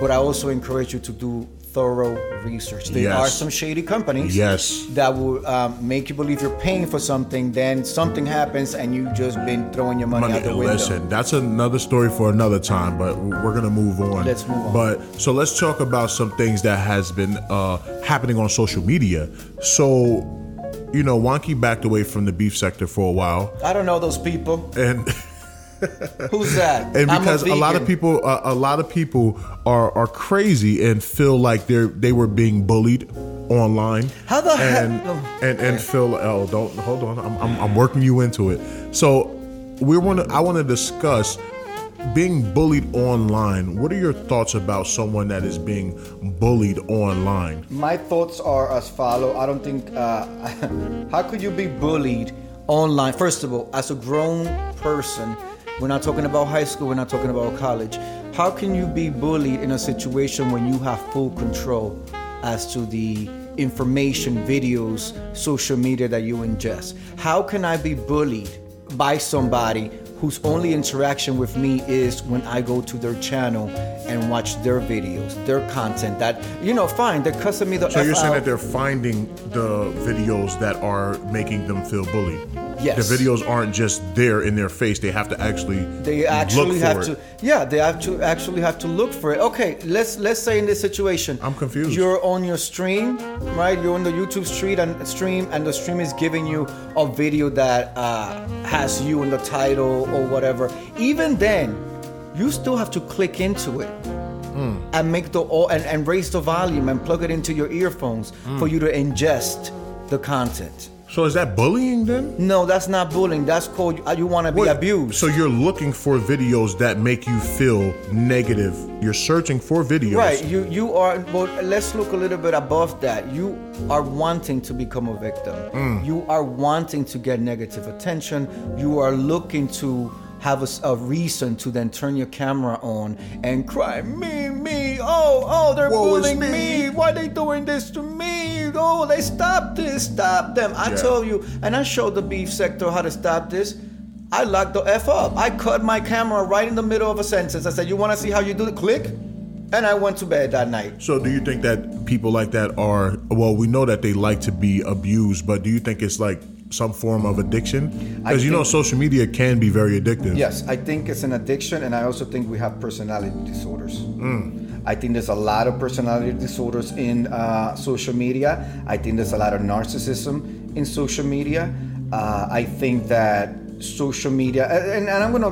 but I also encourage you to do thorough research. There Yes. are some shady companies Yes. that will um, make you believe you're paying for something, then something happens and you've just been throwing your money, Money, out the window. listen, that's another story for another time, but we're gonna move on. Let's move on. But so let's talk about some things that has been uh, happening on social media. So, you know, Wonky backed away from the beef sector for a while, I don't know those people. and [LAUGHS] [LAUGHS] Who's that? and I'm because a, lot of people, uh, a lot of people are are crazy and feel like they're they were being bullied online. How the heck- and oh, and and feel oh don't hold on I'm, I'm I'm working you into it. So we want to I want to discuss being bullied online. What are your thoughts about someone that is being bullied online? My thoughts are as follow. I don't think. Uh, [LAUGHS] how could you be bullied online? First of all, as a grown person, we're not talking about high school. We're not talking about college. How can you be bullied in a situation when you have full control as to the information, videos, social media that you ingest? How can I be bullied by somebody whose only interaction with me is when I go to their channel and watch their videos, their content. That you know, fine, they're cussing me the So F you're saying out. that they're finding the videos that are making them feel bullied? Yes. The videos aren't just there in their face. They have to actually they actually look for have it. to yeah they have to actually have to look for it okay let's let's say in this situation I'm confused. you're on your stream right you're on the youtube street and stream and the stream is giving you a video that uh, has you in the title or whatever even then you still have to click into it Hmm. and make the all and, and raise the volume and plug it into your earphones Hmm. for you to ingest the content So is that bullying then? no that's not bullying that's called uh, you want to be Wait, abused So you're looking for videos that make you feel negative. You're searching for videos. Right, you you are. Well, let's look a little bit above that. You are wanting to become a victim. Mm. You are wanting to get negative attention. You are looking to have a reason to then turn your camera on and cry, me, me, oh, oh, they're is bullying me." me. Why they doing this to me? Oh, they stop this, stop them. I Yeah. tell you, and I showed the beef sector how to stop this. I locked the F up. I cut my camera right in the middle of a sentence. I said, You want to see how you do the Click. And I went to bed that night. So do you think that people like that are well, we know that they like to be abused, but do you think it's like some form of addiction? Because you know social media can be very addictive. Yes, I think it's an addiction, and I also think we have personality disorders. I think there's a lot of personality disorders in uh, social media. I think there's a lot of narcissism in social media. Uh, I think that social media, and, and I'm gonna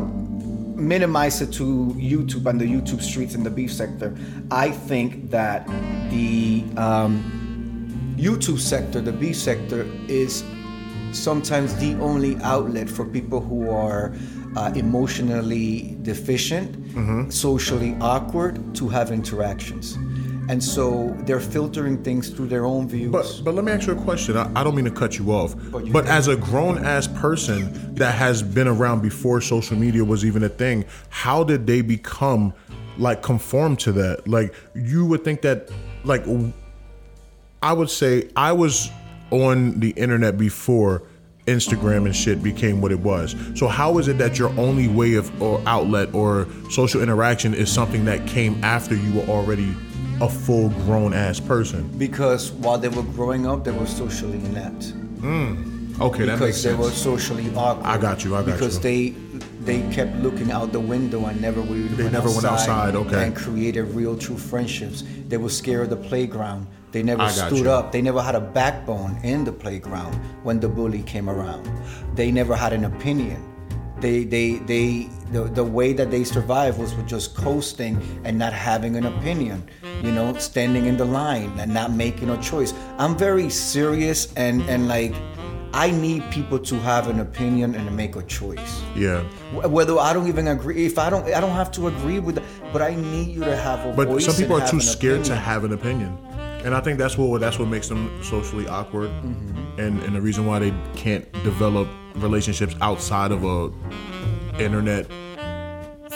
minimize it to YouTube and the YouTube streets and the beef sector. I think that the um, YouTube sector, the beef sector, is sometimes the only outlet for people who are uh, emotionally deficient, socially awkward, to have interactions. And so they're filtering things through their own views. But but let me ask you a question. I, I don't mean to cut you off, But you but as a grown ass person that has been around before social media was even a thing, how did they become like conform to that? Like you would think that like I would say I was on the internet before Instagram and shit became what it was. So how is it that your only way of or outlet or social interaction is something that came after you were already a full grown ass person? because while they were growing up, they were socially inept. Mm. Okay, that makes sense. because they were socially awkward. I got you, I got because you. Because they they kept looking out the window and never really They went never went outside, okay. and created real true friendships. They were scared of the playground. They never stood you. up. They never had a backbone in the playground when the bully came around. They never had an opinion. They they they the, the way that they survived was with just coasting and not having an opinion. You know, standing in the line and not making a choice. I'm very serious and and like I need people to have an opinion and to make a choice. yeah. Whether I don't even agree, if I don't, I don't have to agree with, but I need you to have a But voice. some people are too scared to have an opinion. And I think that's what that's what makes them socially awkward, Mm-hmm. and and the reason why they can't develop relationships outside of a internet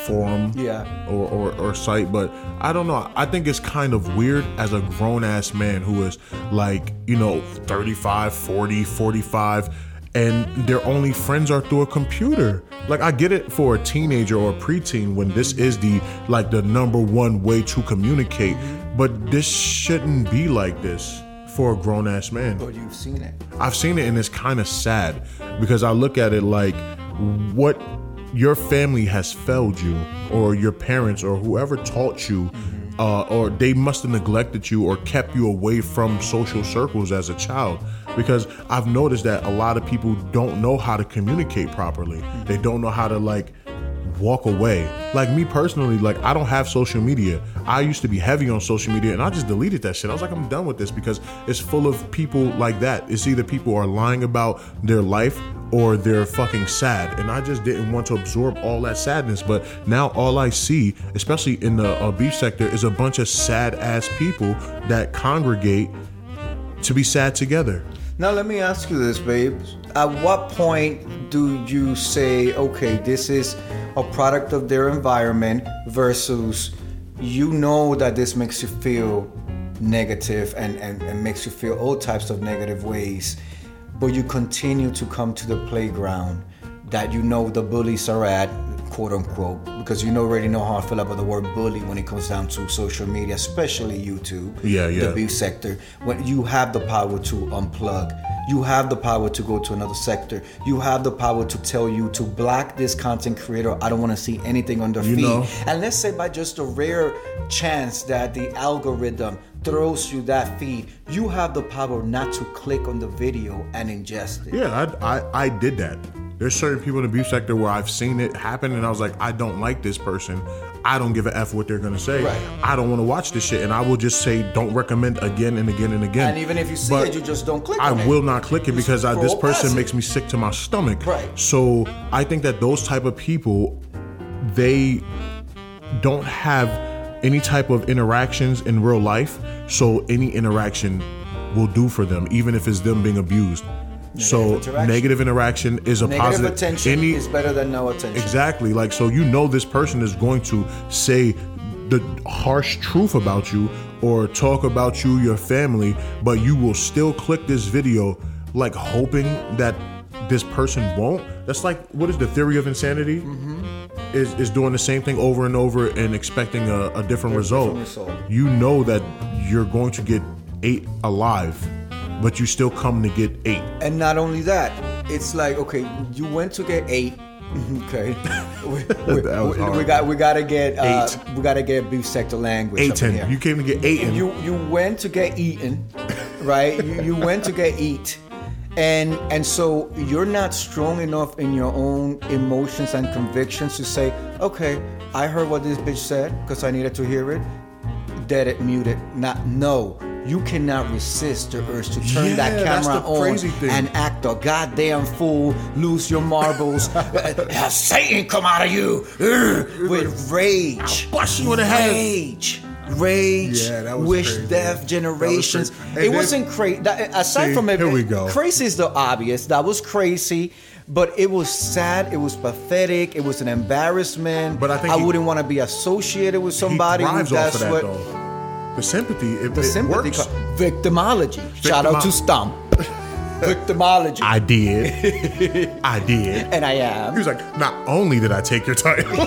forum Yeah. or, or, or site. But I don't know. I think it's kind of weird as a grown ass man who is like, you know, 35, 40, 45, and their only friends are through a computer. Like I get it for a teenager or a preteen when this is the like the number one way to communicate, but this shouldn't be like this for a grown ass man. But you've seen it. I've seen it and it's kind of sad because I look at it like what your family has failed you or your parents or whoever taught you uh, or they must have neglected you or kept you away from social circles as a child because I've noticed that a lot of people don't know how to communicate properly. They don't know how to like walk away. Like me personally, like I don't have social media. I used to be heavy on social media and I just deleted that shit. I was like, I'm done with this because it's full of people like that. It's either people are lying about their life or they're fucking sad. And I just didn't want to absorb all that sadness. But now all I see, especially in the uh, beef sector, is a bunch of sad ass people that congregate to be sad together. Now let me ask you this, babe. At what point do you say, okay, this is a product of their environment versus you know that this makes you feel negative and, and, and makes you feel all types of negative ways, but you continue to come to the playground that you know the bullies are at, quote unquote, because you already know how I feel about the word bully when it comes down to social media, especially YouTube. Yeah, yeah. The beef sector. When you have the power to unplug, you have the power to go to another sector. You have the power to tell you to block this content creator. I don't want to see anything on their You feed. know. And let's say by just a rare chance that the algorithm throws you that feed, you have the power not to click on the video and ingest it. Yeah, I, I, I did that. There's certain people in the beef sector where I've seen it happen, and I was like, I don't like this person. I don't give a f what they're gonna say. Right. I don't want to watch this shit, and I will just say, don't recommend again and again and again. And even if you see But it, you just don't click I on it. will not click it because I, this person past it. makes me sick to my stomach. Right. So I think that those type of people, they don't have any type of interactions in real life. So any interaction will do for them, even if it's them being abused. So interaction. negative interaction is a Negative positive. attention any is better than no attention. Exactly. Like, so you know this person is going to say the harsh truth about you or talk about you, your family, but you will still click this video, like hoping that this person won't. That's like, what is the theory of insanity? Mm-hmm. Is, is doing the same thing over and over and expecting a, a different result. result. You know that you're going to get eight alive, but you still come to get eight. And not only that, it's like okay, you went to get eight. [LAUGHS] Okay, we, [LAUGHS] we, we- we got we gotta get uh, Eight. we gotta get beef sector language. Eight up in ten. here. You came to get eight you you went to get eaten, right? you, you went to get eat, and and so you're not strong enough in your own emotions and convictions to say, okay, I heard what this bitch said because I needed to hear it. Dead it, mute it. Not no. You cannot resist the urge to turn Yeah, that camera on and act a goddamn fool, lose your marbles, have [LAUGHS] uh, Satan come out of you Urgh, with rage. bust you in the head. Rage. Rage, Yeah, that was wish, crazy. death, generations. was. It then- wasn't crazy. Uh, aside See, from it, here we go. crazy is the obvious. That was crazy, but it was sad. It was pathetic. It was an embarrassment. But I think he- wouldn't want to be associated with somebody he thrives that's off of that what though. The sympathy, it, the it sympathy, works. victimology. Shout out to Victimo- Stump. Victimology, I did. [LAUGHS] I did. and I am. He was like, not only did I take your title. [LAUGHS] [LAUGHS]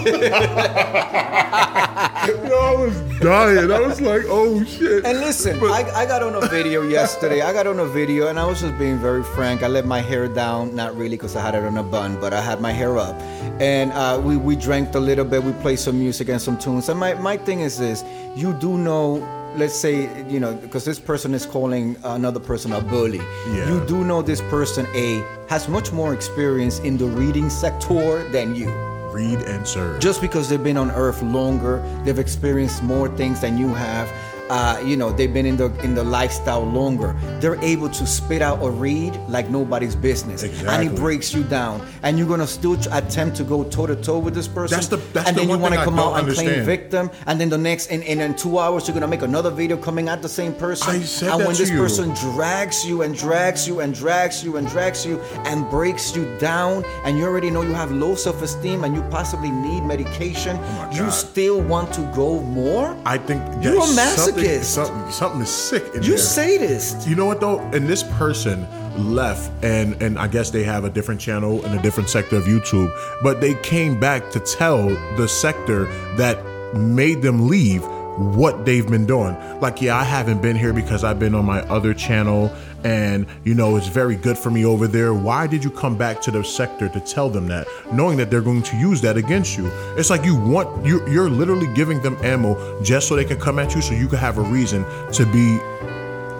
Yo, I was dying. I was like, oh shit. And listen, I, I got on a video yesterday. I got on a video, and I was just being very frank. I let my hair down, not really because I had it on a bun, but I had my hair up. And uh, we, we drank a little bit, we played some music and some tunes. And my, my thing is this you do know, let's say, you know, because this person is calling another person a bully. Yeah. You do know this person, A, has much more experience in the reading sector than you Read and serve. just because they've been on earth longer they've experienced more things than you have uh, you know they've been in the in the lifestyle longer. They're able to spit out a read like nobody's business. And it breaks you down. And you're gonna still attempt to go toe to toe with this person. That's the- that's and the then you wanna come out and claim victim. And then the next and, and in two hours you're gonna make another video coming at the same person. I said and that when to this you. person drags you and drags you and drags you and drags you and breaks you down and you already know you have low self-esteem and you possibly need medication Oh you still want to go more? I think You're a that's something- masochist. Something, something is sick in you there. sadist You know what though? And this person left, and and I guess they have a different channel in a different sector of YouTube, but they came back to tell the sector that made them leave what they've been doing. Like, yeah, I haven't been here because I've been on my other channel, and you know it's very good for me over there. Why did you come back to the sector to tell them that, knowing that they're going to use that against you? It's like you want you you're literally giving them ammo just so they can come at you, so you can have a reason to be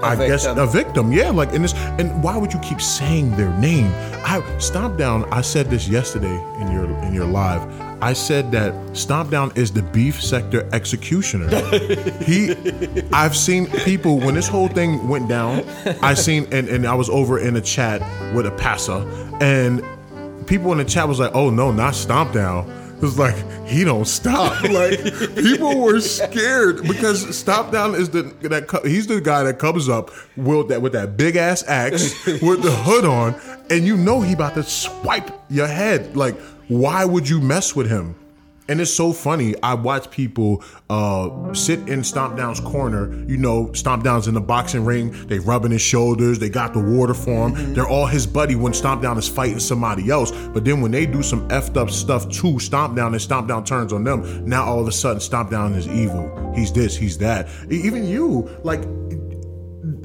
I guess a victim, yeah. Like in this, and why would you keep saying their name? I stomp down. I said this yesterday in your in your live. I said that Stomp Down is the beef sector executioner. [LAUGHS] he, I've seen people when this whole thing went down. I seen and and I was over in a chat with a passa, and people in the chat was like, "Oh no, not Stomp Down." It was like he don't stop. [LAUGHS] Like people were scared because Stomp Down is the that he's the guy that comes up with that with that big ass axe with the hood on, and you know he about to swipe your head. Like why would you mess with him? And it's so funny. I watch people uh, sit in Stomp Down's corner. You know, Stomp Down's in the boxing ring. They rubbing his shoulders. They got the water for him. They're all his buddy when Stomp Down is fighting somebody else. But then when they do some effed up stuff to Stomp Down and Stomp Down turns on them, now all of a sudden Stomp Down is evil. He's this, he's that. Even you, like,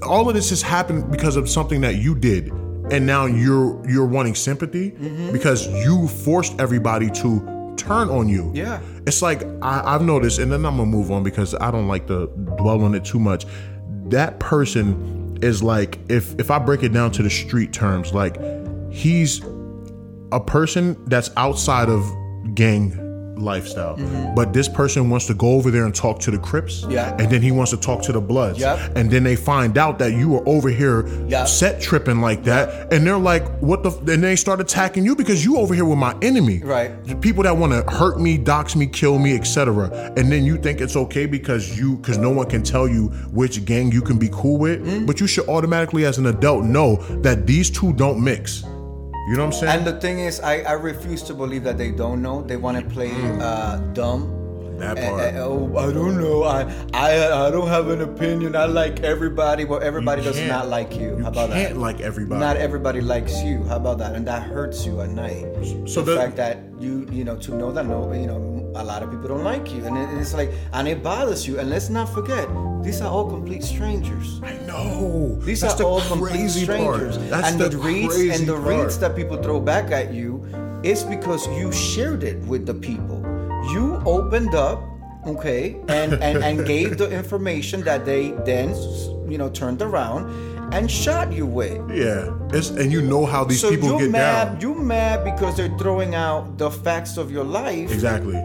all of this has happened because of something that you did and now you're you're wanting sympathy Mm-hmm. because you forced everybody to turn on you Yeah. it's like I, i've noticed and then i'm gonna move on because i don't like to dwell on it too much that person is like if if i break it down to the street terms like he's a person that's outside of gang lifestyle but this person wants to go over there and talk to the crips Yeah. and then he wants to talk to the bloods Yep. and then they find out that you were over here Yep. set tripping like that and they're like what the f-? and they start attacking you because you over here with my enemy Right. People that want to hurt me dox me kill me etc and then you think it's okay because you because no one can tell you which gang you can be cool with Mm-hmm. but you should automatically as an adult know that these two don't mix you know what i'm saying and the thing is I, I refuse to believe that they don't know they want to play uh, dumb that part uh, oh, I don't know. I, I I don't have an opinion. I like everybody, but everybody does not like you. you How about can't that? like everybody Not everybody likes you. How about that? And that hurts you at night. So the the- fact that you you know to know that no you know a lot of people don't like you, and it, it's like and it bothers you. And let's not forget, these are all complete strangers. I know. These That's are the all complete strangers. And the, the, reads and the part. reads that people throw back at you is because you shared it with the people. You opened up, okay, and and, and [LAUGHS] gave the information that they then you know turned around and shot you with. Yeah, it's and you know how these So people you're get mad. down. You mad because they're throwing out the facts of your life, exactly.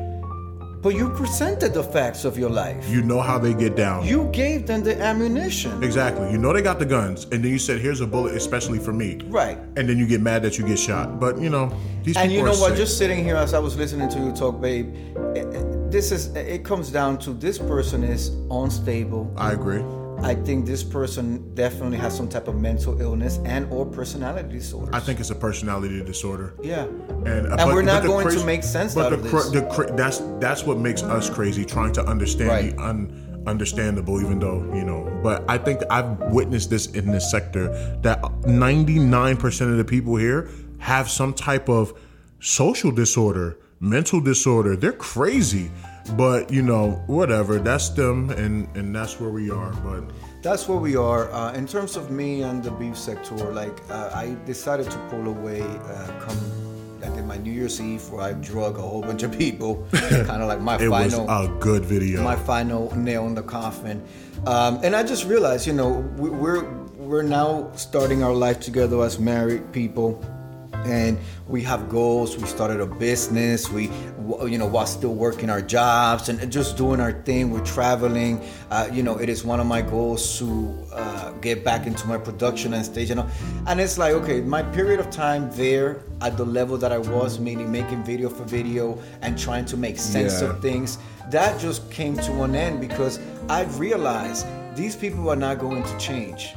But you presented the facts of your life. You know how they get down. You gave them the ammunition. Exactly. You know they got the guns, and then you said, "Here's a bullet, especially for me." Right. And then you get mad that you get shot. But you know these people. And people you know are what? sick. Just sitting here as I was listening to you talk, babe, eh, eh, this is it comes down to this person is unstable. I agree. I think this person definitely has some type of mental illness and or personality disorder. I think it's a personality disorder. yeah. And, And we're not going to make sense but the, of cra- this. The, cra- that's that's what makes us crazy, trying to understand Right. the un, understandable, even though you know. But I think I've witnessed this in this sector that 99% of the people here have some type of social disorder, mental disorder. They're crazy, but you know, whatever. That's them, and and that's where we are. But That's where we are. Uh, in terms of me and the beef sector, like uh, I decided to pull away uh, come I did my New Year's Eve where I drug a whole bunch of people. [LAUGHS] kind of like my it was final a good video. my final nail in the coffin. Um, and I just realized, you know, we, we're we're now starting our life together as married people, and we have goals. We started a business. We, you know, while still working our jobs and just doing our thing. We're traveling. Uh, you know, it is one of my goals to uh, get back into my production and stage. You know, and it's like, okay, my period of time there at the level that I was, meaning making video for video and trying to make sense Yeah. of things that just came to an end because I realized these people are not going to change.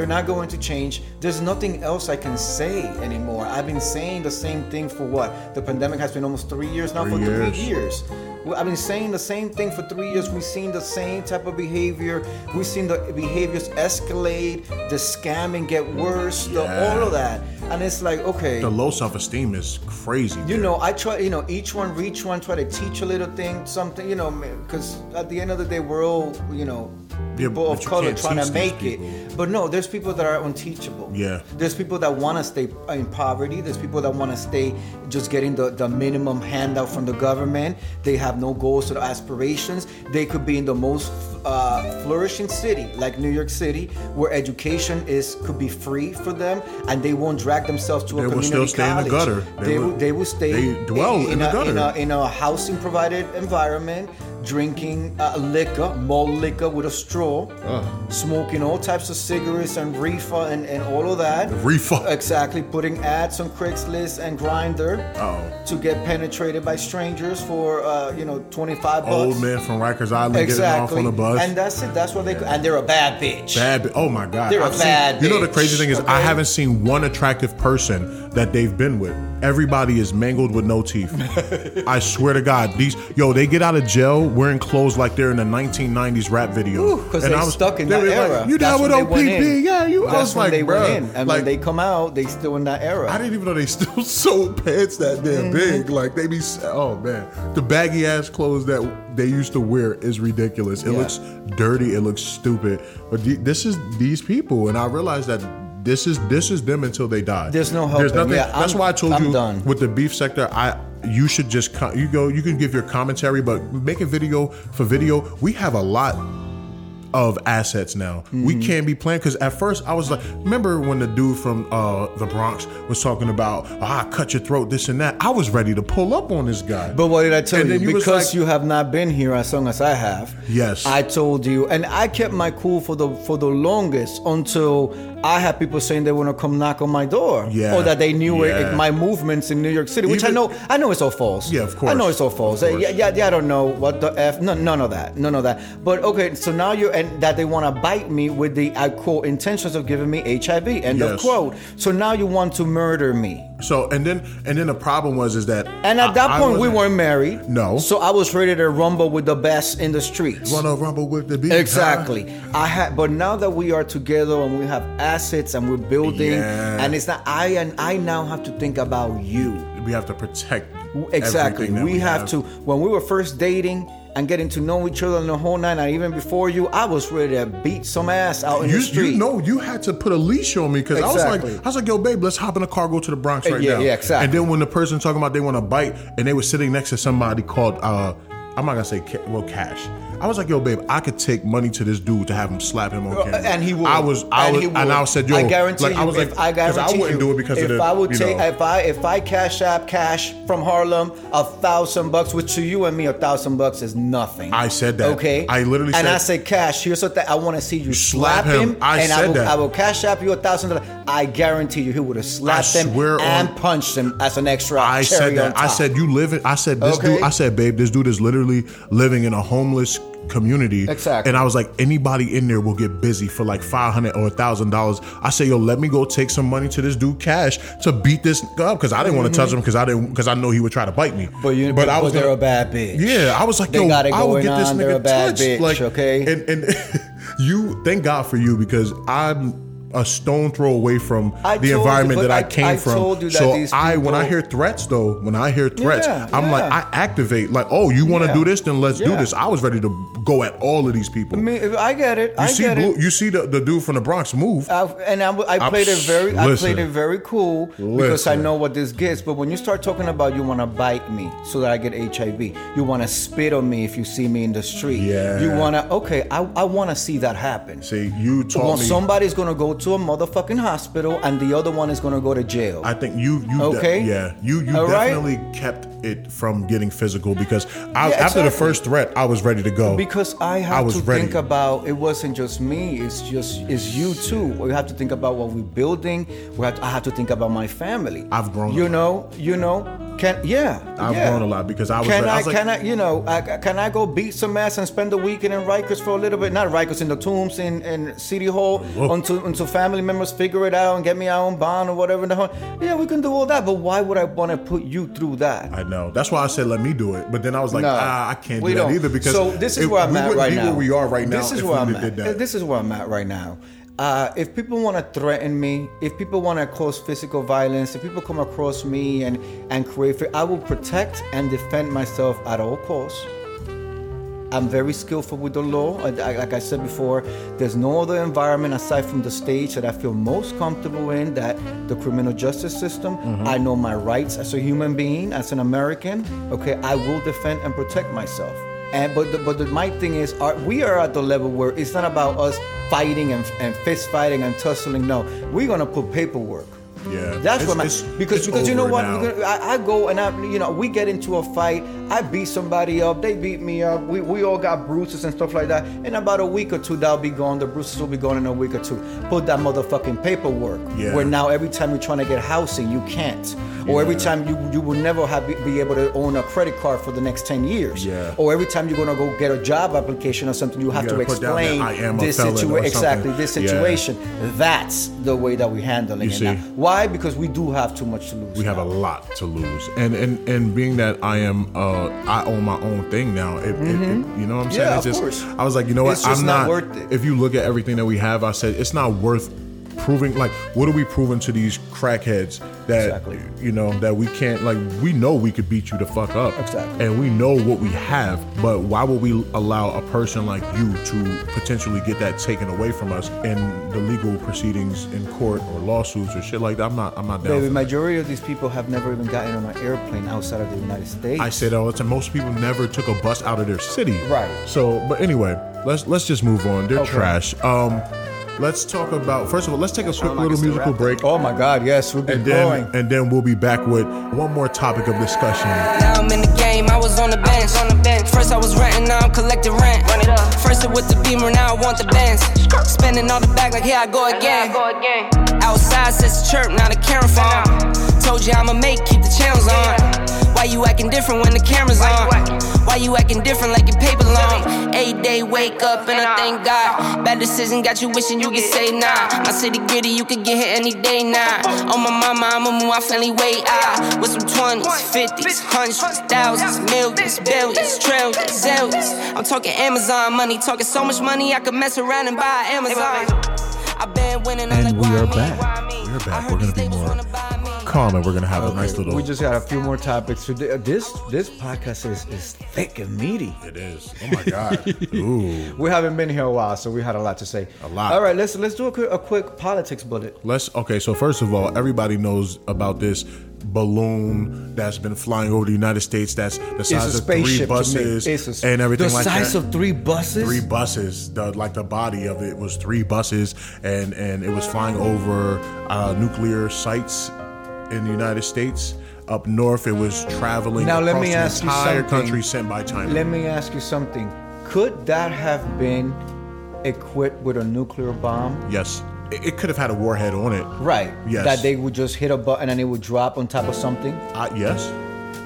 They're not going to change. There's nothing else I can say anymore. I've been saying the same thing for what? The pandemic has been almost three years now. Three for years. three years. I've been saying the same thing for three years. We've seen the same type of behavior. We've seen the behaviors escalate, the scamming get worse, the, Yeah. all of that. And it's like, okay. the low self esteem is crazy. You know, I try, you know, each one reach one, try to teach a little thing, something, you know, because at the end of the day, we're all, you know, people but of color trying to make it. But no, there's people that are unteachable. Yeah. There's people that want to stay in poverty. There's people that want to stay just getting the, the minimum handout from the government. They have no goals or aspirations. They could be in the most uh, flourishing city, like New York City, where education is could be free for them, and they won't drag themselves to a community college. They will still stay in the gutter. They, They will, will- they will stay. they dwell in the a, gutter. In a, in a housing provided environment, drinking uh, liquor, malt liquor with a straw, smoking all types of cigarettes and reefer and, and all of that. Reefer. Exactly. Putting ads on Craigslist and Grindr Uh-oh. to get penetrated by strangers for uh, you know twenty five bucks. Old man from Rikers Island getting off Exactly. on the bus. And that's it. That's what they. And they're a bad bitch. Bad. Oh my God. They're a I've seen- bad You know the crazy thing is, I haven't seen one attractive person that they've been with. Everybody is mangled with no teeth. [LAUGHS] I swear to God, these yo, they get out of jail wearing clothes like they're in a 1990s rap video. Because And they I was- stuck in that were like, era. you down with when they went OPP? Yeah, you. I That's was when like, they bro, went in, and like, when they come out, they still in that era. I didn't even know they still [LAUGHS] sold pants that damn Mm-hmm. big. Like they be, oh man, the baggy ass clothes that they used to wear is ridiculous. It Yeah. looks dirty. It looks stupid. But the, this is these people, and I realized that this is this is them until they die. There's no There's nothing. Yeah, that's why I told I'm you done. with the beef sector. I you should just you go. You can give your commentary, but make a video for video. We have a lot of assets now. We Mm-hmm. can't be playing because at first I was like, remember when the dude from uh, the Bronx was talking about ah cut your throat this and that. I was ready to pull up on this guy. But what did I tell And you? you Because like- you have not been here as long as I have. Yes. I told you, and I kept my cool for the for the longest until I had people saying they want to come knock on my door, Yeah. or that they knew it, Yeah. my movements in New York City, which I know I know it's all false. Yeah, of course. I know it's all false. Yeah, yeah, yeah, I don't know what the f. No, none of that. None of that. But okay, so now you and that they want to bite me with the I quote intentions of giving me HIV. End of quote. So now you want to murder me. so and then and then the problem was is that And at I- that point, we weren't married. No. So I was ready to rumble with the best in the streets. Wanna rumble with the beef? Exactly. I had, but now that we are together and we have assets and we're building, Yeah. and it's not I and I now have to think about you. We have to protect. Exactly. that We, have, to. When we were first dating and getting to know each other in the whole night, and even before you, I was ready to beat some ass out in You, the street. you know you had to put a leash on me because I was like I was like yo babe let's hop in a car go to the Bronx right Yeah, now yeah, exactly. and then when the person talking about they want to bite and they were sitting next to somebody called uh I'm not gonna say ca- well cash I was like, yo, babe, I could take money to this dude to have him slap him on camera. Uh, and he would. I was, I and was, and I said, yo, I guarantee like, you, I was like, I because guarantee I wouldn't you, do it because if of the, I would take, know, if I if I cash app cash from Harlem a thousand bucks, which to you and me a thousand bucks is nothing. I said that. Okay, I literally and said- I said cash. Here's what I want to see you Slap slap, him. I and said I will, that. I will cash app you a thousand dollars. I guarantee you, he would have slapped him swear on- and punched him as an extra. I said on that. I said you live in. I said this Okay. dude. I said, babe, this dude is literally living in a homeless community. Exactly. And I was like, anybody in there will get busy for like five hundred or a thousand dollars. I said, yo, let me go take some money to this dude cash to beat this up because I didn't want to touch mm-hmm. him because I didn't because I know he would try to bite me. But you, but, I was they're a bad bitch. Yeah, I was like, They yo, got it I would get this on. nigga a bad touched. bitch, like, okay? And and [LAUGHS] you, thank God for you because I'm a stone throw away from I the told you, environment that I, I- came I from. told you that so these I, when I hear threats though, when I hear threats, Yeah, I'm like. I activate. Like, oh, you want to Yeah. do this? Then let's do this. I was ready to go at all of these people. I mean, I get it. you I see, get Blue, it. you see the, the dude from the Bronx move. I, and I, I played it very, I played it very cool because I know what this gets. But when you start talking about you want to bite me so that I get HIV, you want to spit on me if you see me in the street. Yeah. You want to, okay, I, I want to see that happen. See, you taught Well, me. somebody's gonna go to a motherfucking hospital, and the other one is gonna go to jail. I think you you de- Okay. yeah you you All right. definitely kept it from getting physical because I, Yeah, after the first threat I was ready to go Because I have was to ready. think about it wasn't just me, it's just it's you too. We have to think about what we're building. We have to, I have to think about my family. I've grown You know, you know, can yeah. I've yeah. grown a lot because I was Can. I I, was like- can I you know I, can I go beat some ass and spend the weekend in Rikers for a little bit? Not Rikers in the Tombs in, in City Hall Whoa. until until family members figure it out and get me our own bond or whatever. in the hell. Yeah, we can do all that, but why would I want to put you through that? I know. That's why I said let me do it. But then I was like, No, ah, I can't do that don't. either because so this is where I'm we at right be now. where we are right now. This is if where we I'm at. This is where I'm at right now. Uh, if people want to threaten me, if people want to cause physical violence, if people come across me and and create fear, I will protect and defend myself at all costs. I'm very skillful with the law. I- I- Like I said before, there's no other environment aside from the stage that I feel most comfortable in. That the criminal justice system. I know my rights as a human being, as an American. Okay, I will defend and protect myself. And but the, but the, my thing is, are, we are at the level where it's not about us fighting and, and fist fighting and tussling. No, we're gonna put paperwork. Yeah. That's what my it's- because it's because you know what. I, I go and I you know we get into a fight. I beat somebody up. They beat me up. We, we all got bruises and stuff like that. In about a week or two, that'll be gone. The bruises will be gone in a week or two. Put that motherfucking paperwork. Yeah. Where now every time you're trying to get housing, you can't. Or every time you you will never have be able to own a credit card for the next ten years. Yeah. Or every time you're gonna go get a job application or something, you have to down that explain I am a this situation. Exactly this Yeah. situation. That's the way that we're handling it. Why? Because we do have too much to lose. we have a lot to lose, and and and being that I am, uh, I own my own thing now. It, it- it- you know what I'm saying? Mm-hmm. Yeah, it's of just, course. I was like, you know what? I'm not not, worth it. If you look at everything that we have, I said it's not worth proving. Like, what are we proving to these crackheads that Exactly. you know that we can't? Like, we know we could beat you the fuck up, Exactly. and we know what we have. But why would we allow a person like you to potentially get that taken away from us in the legal proceedings in court or lawsuits or shit like that? I'm not. I'm not down. Baby, for that. majority of these people have never even gotten on an airplane outside of the United States. I say that all the time. Most people never took a bus out of their city. Right. So, but anyway, let's let's just move on. They're Okay. trash. Um, let's talk about first of all, let's take a quick little musical break, Oh my God, yes, we've been and then growing. and then we'll be back with one more topic of discussion. Now I'm in the game, I was on the bench. On the bench. First I was renting, now I'm collecting rent. Run it up. First it with the beamer, now I want the Benz. Spending all the bag like here I go again. Outside says chirp, now the camera phone. Told you I'ma make, keep the channels on. Why you acting different when the camera's on? Why you acting different like your paper long? Eight day wake up and I thank God. Bad decision got you wishing you could say nah. My city gritty, you could get hit any day now. On my mama, I'ma move my family way out. With some 20s, 50s, hundreds, thousands, millions, billions, trillions, zillions. I'm talking Amazon money, talking so much money I could mess around and buy Amazon. I've been winning, And like, we are back. We are back. We're gonna be more wanna buy me. Calm and we're gonna have a nice little. We just got a few more topics. So This this podcast is, is thick and meaty. it is. Oh my god. [LAUGHS] Ooh. We haven't been here a while, so we had a lot to say. A lot. All right, let's let's do a quick, a quick politics bullet. Let's okay. So first of all, everybody knows about this balloon that's been flying over the United States. That's the size of three buses. A, and everything the like that. The size of three buses. three buses. The like the body of it was three buses, and and it was flying over uh, nuclear sites in the United States. Up north, it was traveling Now, let me the ask you entire something. country sent by China. Let me ask you something. Could that have been equipped with a nuclear bomb? yes, it, it could have had a warhead on it. Right. Yes. That they would just hit a button and it would drop on top of something. Uh, yes.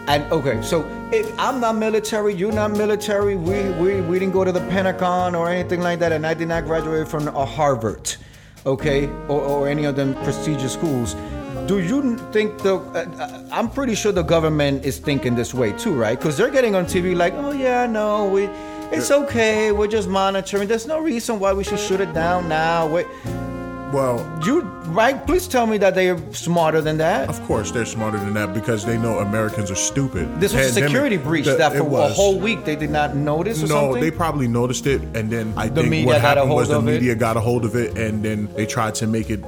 And okay, so if I'm not military, you're not military. We we we didn't go to the Pentagon or anything like that, and I did not graduate from a Harvard, okay, or, or any of them prestigious schools. Do you think the? Uh, I'm pretty sure the government is thinking this way too, right? Because they're getting on TV like, oh yeah, no, we, it's okay, we're just monitoring. There's no reason why we should shoot it down now. Wait, Well, you right? Please tell me that they are smarter than that. of course they're smarter than that because they know Americans are stupid. This was a security breach the- that for a whole week they did not notice or No, something. they probably noticed it, and then I The think media what happened was the of it? media got a hold of it, and then they tried to make it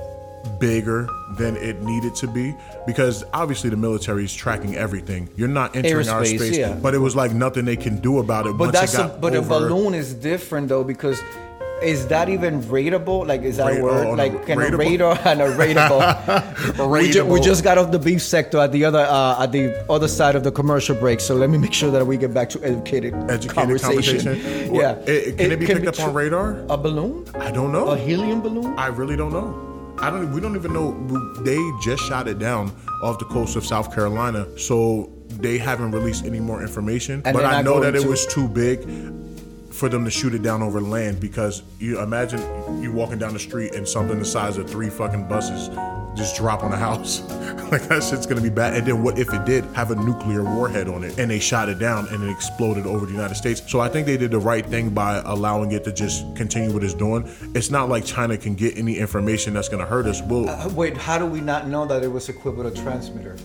bigger than it needed to be because obviously the military is tracking everything. You're not entering our space, yeah. but it was like nothing they can do about it. but that's it a, but a balloon is different though because is that even rateable? Like is that a word? oh, like can a radar [LAUGHS] and a rateable? [LAUGHS] we, ju- we just got off the beef sector at the other uh, at the other side of the commercial break. So let me make sure that we get back to educated, Educated conversation. conversation. [LAUGHS] Yeah, it- can it be picked up on radar? A balloon? I don't know. A helium balloon? I really don't know. I don't. We don't even know. They just shot it down off the coast of South Carolina, so they haven't released any more information. And but I know that it was too big for them to shoot it down over land because you imagine you walking down the street and something the size of three fucking buses just drop on a house. [LAUGHS] like that shit's gonna be bad. And then what if it did have a nuclear warhead on it and they shot it down and it exploded over the United States? So I think they did the right thing by allowing it to just continue what it's doing. It's not like China can get any information that's gonna hurt us. Well, Uh, Wait, how do we not know that it was equipped with a transmitter?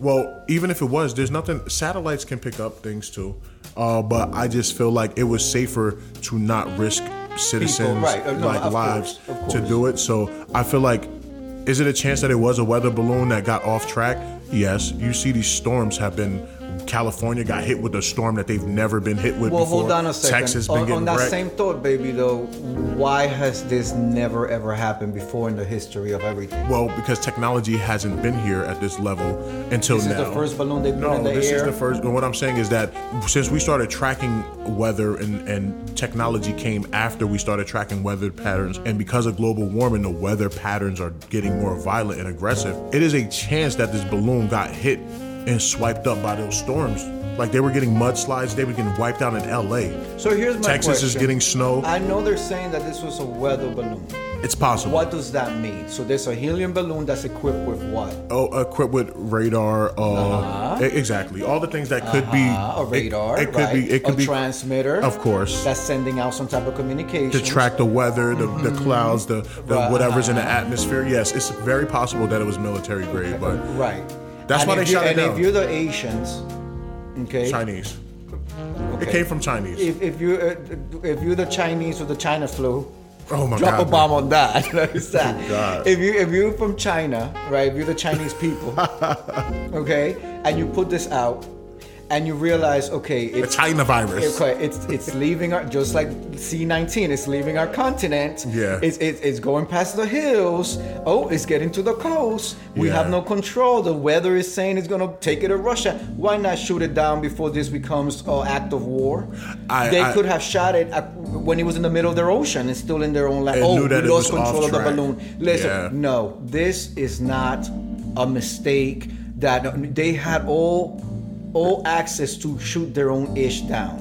well, even if it was, there's nothing. Satellites can pick up things too, uh, but I just feel like it was safer to not risk citizens' right. Uh, no, like lives course, of to do it. So I feel like, is it a chance that it was a weather balloon that got off track? Yes. You see, these storms have been. California got hit with a storm that they've never been hit with Well, before. hold on a second. Texas been on, getting on that wrecked. same thought, baby, though, why has this never ever happened before in the history of everything? Well, because technology hasn't been here at this level until This is now. the first balloon they put no, in the this air? is the first. and What I'm saying is that since we started tracking weather and, and technology came after we started tracking weather patterns, and because of global warming, the weather patterns are getting more violent and aggressive. It is a chance that this balloon got hit and swiped up by those storms. Like they were getting mudslides, they were getting wiped out in LA. So here's my Texas is getting snow. I know they're saying that this was a weather balloon. It's possible. What does that mean? So there's a helium balloon that's equipped with what? Oh, equipped with radar. Uh, e- exactly. All the things that could be Uh, a radar, It, could right? be. It could a be transmitter, Of course. that's sending out some type of communication to track the weather, the, the clouds, the, the Mm-hmm. Right. whatever's in the atmosphere. Yes, it's very possible that it was military grade, but Right. That's and why they you- shot it And down. if you're the Asians, okay, Chinese. It came from Chinese. If, if you uh, if you're the Chinese with the China flu, oh my drop god. a bomb on that. [LAUGHS] [LAUGHS] That. If you if you're from China, right? If you're the Chinese people, [LAUGHS] okay, and you put this out, and you realize, okay, The it's China virus. Okay, it's it's leaving our just like C19. It's leaving our continent. Yeah. It's it's, it's going past the hills. Oh, it's getting to the coast. We Yeah. have no control. The weather is saying it's gonna take it to Russia. Why not shoot it down before this becomes an act of war? I- they I- could have shot it at, when it was in the middle of their ocean. It's still in their own land. Oh, we lost control of the balloon. Listen, Yeah. no, this is not a mistake. That they had all all access to shoot their own ish down.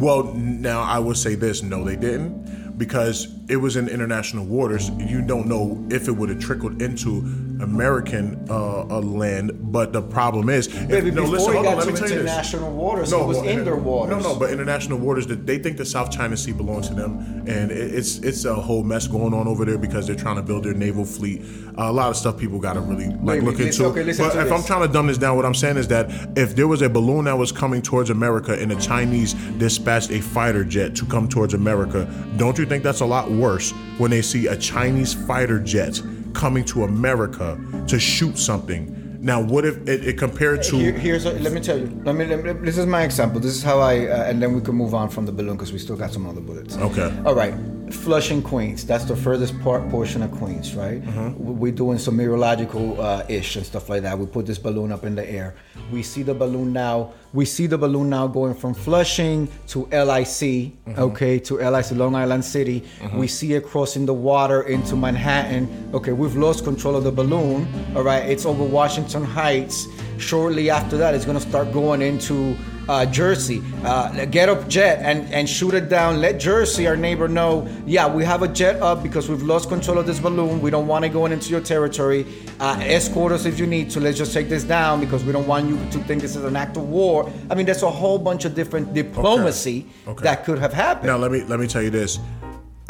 Well, now I will say this: no, they didn't, because it was in international waters, you don't know if it would have trickled into American uh, uh, land. But the problem is, if, no, listen, hold on, let me to tell you this. international waters, it was well, indoor waters. No, no, but international waters. They think the South China Sea belongs to them, and it's it's a whole mess going on over there because they're trying to build their naval fleet. a lot of stuff people got to really like look into. okay, but to if I'm trying to dumb this down, what I'm saying is that if there was a balloon that was coming towards America and the Chinese dispatched a fighter jet to come towards America, don't you think that's a lot worse when they see a Chinese fighter jet coming to America to shoot something? Now, what if it, it compared to? Here, here's a, let me tell you. Let me, let me- This is my example. This is how I, uh, and then we can move on from the balloon because we still got some other bullets. Okay. All right. Flushing, Queens. That's the furthest part portion of Queens, right? Mm-hmm. We're doing some meteorological uh, ish and stuff like that. We put this balloon up in the air. We see the balloon now. We see the balloon now going from Flushing to LIC, Mm-hmm. okay, to LIC, Long Island City. We see it crossing the water into Manhattan. Okay, we've lost control of the balloon. All right, it's over Washington Heights. Shortly after that, it's gonna start going into uh, Jersey. Uh, get a jet and, and shoot it down. Let Jersey, our neighbor, know. Yeah, we have a jet up because we've lost control of this balloon. We don't want it going into your territory. Uh, escort us if you need to. Let's just take this down because we don't want you to think this is an act of war. I mean, there's a whole bunch of different diplomacy Okay. that could have happened. Now let me let me tell you this.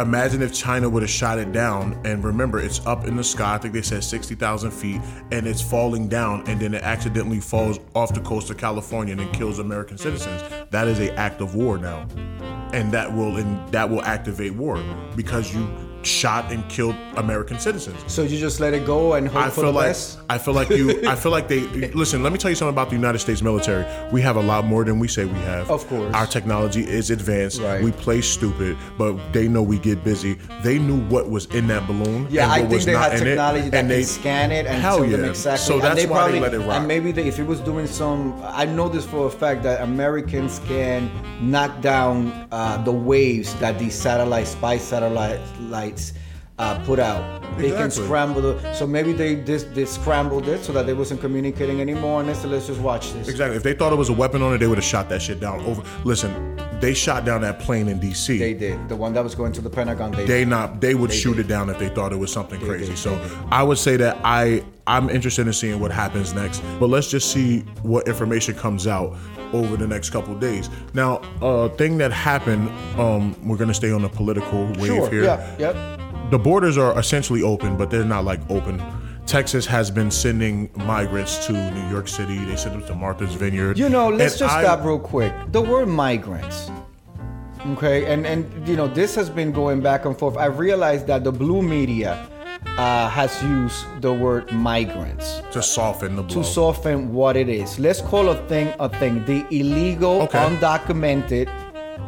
Imagine if China would have shot it down, and remember, it's up in the sky. I think they said sixty thousand feet, and it's falling down, and then it accidentally falls off the coast of California and then mm. kills American citizens. That is a act of war now, and that will and that will activate war because you shot and killed American citizens. so you just let it go and hope I for feel the like best. I feel like you. I feel like they [LAUGHS] listen. Let me tell you something about the United States military. We have a lot more than we say we have. Of course. our technology is advanced. Right. We play stupid, but they know we get busy. They knew what was in that balloon. Yeah, and I think they not had in it, technology that and they scan it and tell yeah. them exactly. So and that's they why probably, they let it rock. And maybe they, if it was doing some, I know this for a fact that Americans can knock down uh, the waves that these satellite spy satellites uh, put out. They can scramble the. So maybe they this they scrambled it so that they wasn't communicating anymore, and they said, let's just watch this. Exactly. If they thought it was a weapon on it, they would have shot that shit down. Over. Listen, they shot down that plane in D.C. They did the one that was going to the Pentagon. They, they not they would They shoot did. it down if they thought it was something crazy. did, so. I would say that I I'm interested in seeing what happens next. But let's just see what information comes out over the next couple days. Now, a thing that happened, um, we're gonna stay on the political wave Sure. here. Yeah. Yep. The borders are essentially open, but they're not like open. Texas has been sending migrants to New York City. They sent them to Martha's Vineyard. You know, let's And just I- stop real quick. The word migrants. Okay, and and you know this has been going back and forth. I realized that the blue media uh, has used the word migrants to soften the blow. to soften what it is. Let's call a thing a thing. The illegal, Okay. undocumented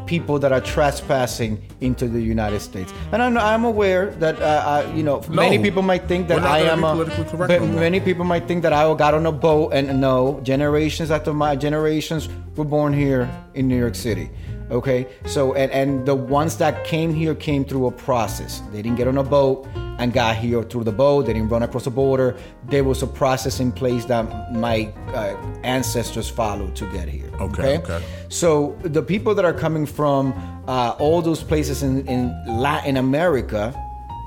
people that are trespassing into the United States. And I'm, I'm aware that uh, uh, you know No, many people might think that I am a. but no many people might think that I got on a boat and no. Generations after my generations were born here in New York City. Okay, so and and the ones that came here came through a process. They didn't get on a boat and got here through the boat. They didn't run across the border. There was a process in place that my uh, ancestors followed to get here. Okay, okay. So the people that are coming from uh, all those places in, in Latin America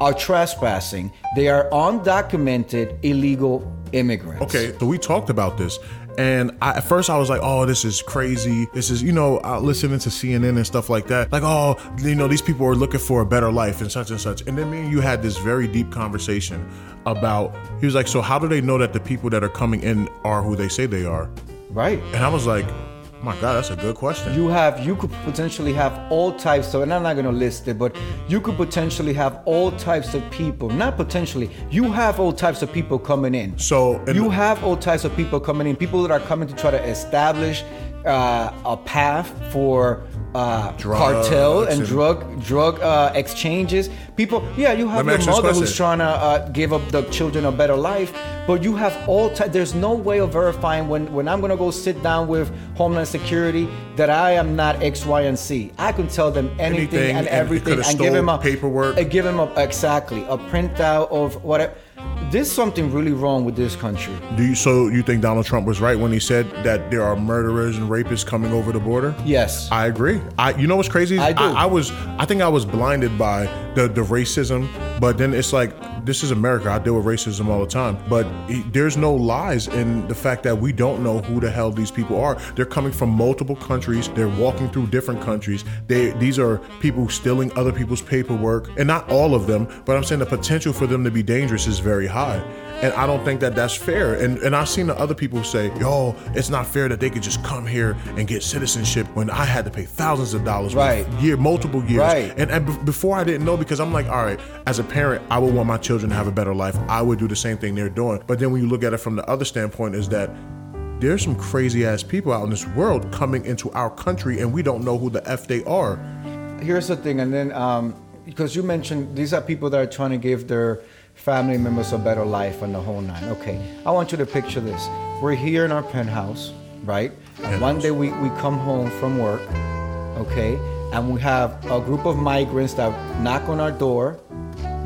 are trespassing. They are undocumented illegal immigrants. Okay, so we talked about this, and I, at first I was like, "Oh, this is crazy. This is, you know, uh, listening to CNN and stuff like that. Like, oh, you know, these people are looking for a better life and such and such." And then me and you had this very deep conversation about. He was like, "So how do they know that the people that are coming in are who they say they are?" Right. And I was like, "My God, that's a good question." You have you could potentially have all types of and I'm not gonna list it, but you could potentially have all types of people. Not potentially, you have all types of people coming in. So, you have all types of people coming in, people that are coming to try to establish uh, a path for uh, Drugs cartel and, and- drug drug uh, exchanges. People, yeah, you have your ask you this mother who's trying to uh, give up the children a better life, but you have all types. There's no way of verifying when when I'm gonna go sit down with Homeland Security that I am not X, Y, and Z. I can tell them anything, Anything, and and everything and give them a paperwork. uh, give them a exactly a printout of whatever. There's something really wrong with this country. Do you so you think Donald Trump was right when he said that there are murderers and rapists coming over the border? Yes. I agree. I you know what's crazy? I do. I, was I think I was blinded by the the racism, but then it's like this is America. I deal with racism all the time, but he- there's no lies in the fact that we don't know who the hell these people are. They're coming from multiple countries. They're walking through different countries. They these are people stealing other people's paperwork, and not all of them, but I'm saying the potential for them to be dangerous is very high. And I don't think that that's fair. And and I've seen the other people say, "Yo, it's not fair that they could just come here and get citizenship when I had to pay thousands of dollars, Right. year, multiple years." Right. And, and be- before I didn't know because I'm like, all right, as a parent, I would want my children to have a better life. I would do the same thing they're doing. But then when you look at it from the other standpoint, is that there's some crazy ass people out in this world coming into our country, and we don't know who the f they are. Here's the thing, and then um, because you mentioned these are people that are trying to give their family members a better life and the whole nine. Okay, I want you to picture this. We're here in our penthouse, right? And one day we, we come home from work, okay, and we have a group of migrants that knock on our door,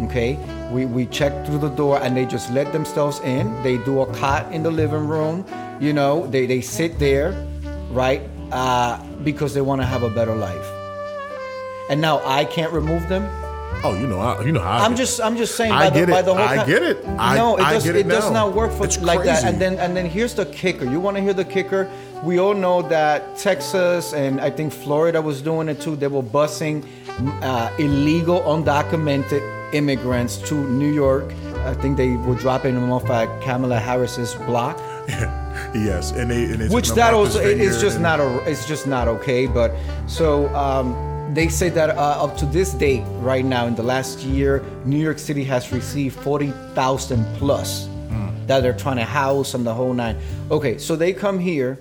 okay? We, we check through the door and they just let themselves in. They do a cot in the living room, you know, they, they sit there, right? Uh, because they want to have a better life. And now I can't remove them. Oh, you know, I, you know how I I'm get. just I'm just saying I by the, get by it. the whole I con- get it. I- no, it I does get it, it does not work for It's like that. And then and then here's the kicker. You want to hear the kicker? We all know that Texas and I think Florida was doing it too. They were busing uh, illegal undocumented immigrants to New York. I think they were dropping them off at Kamala Harris's block. [LAUGHS] yes, and they and it's which that also it's just and- not a it's just not okay but so um, they say that uh, up to this date right now in the last year new york city has received 40000 plus Hmm. that they're trying to house and the whole nine okay so they come here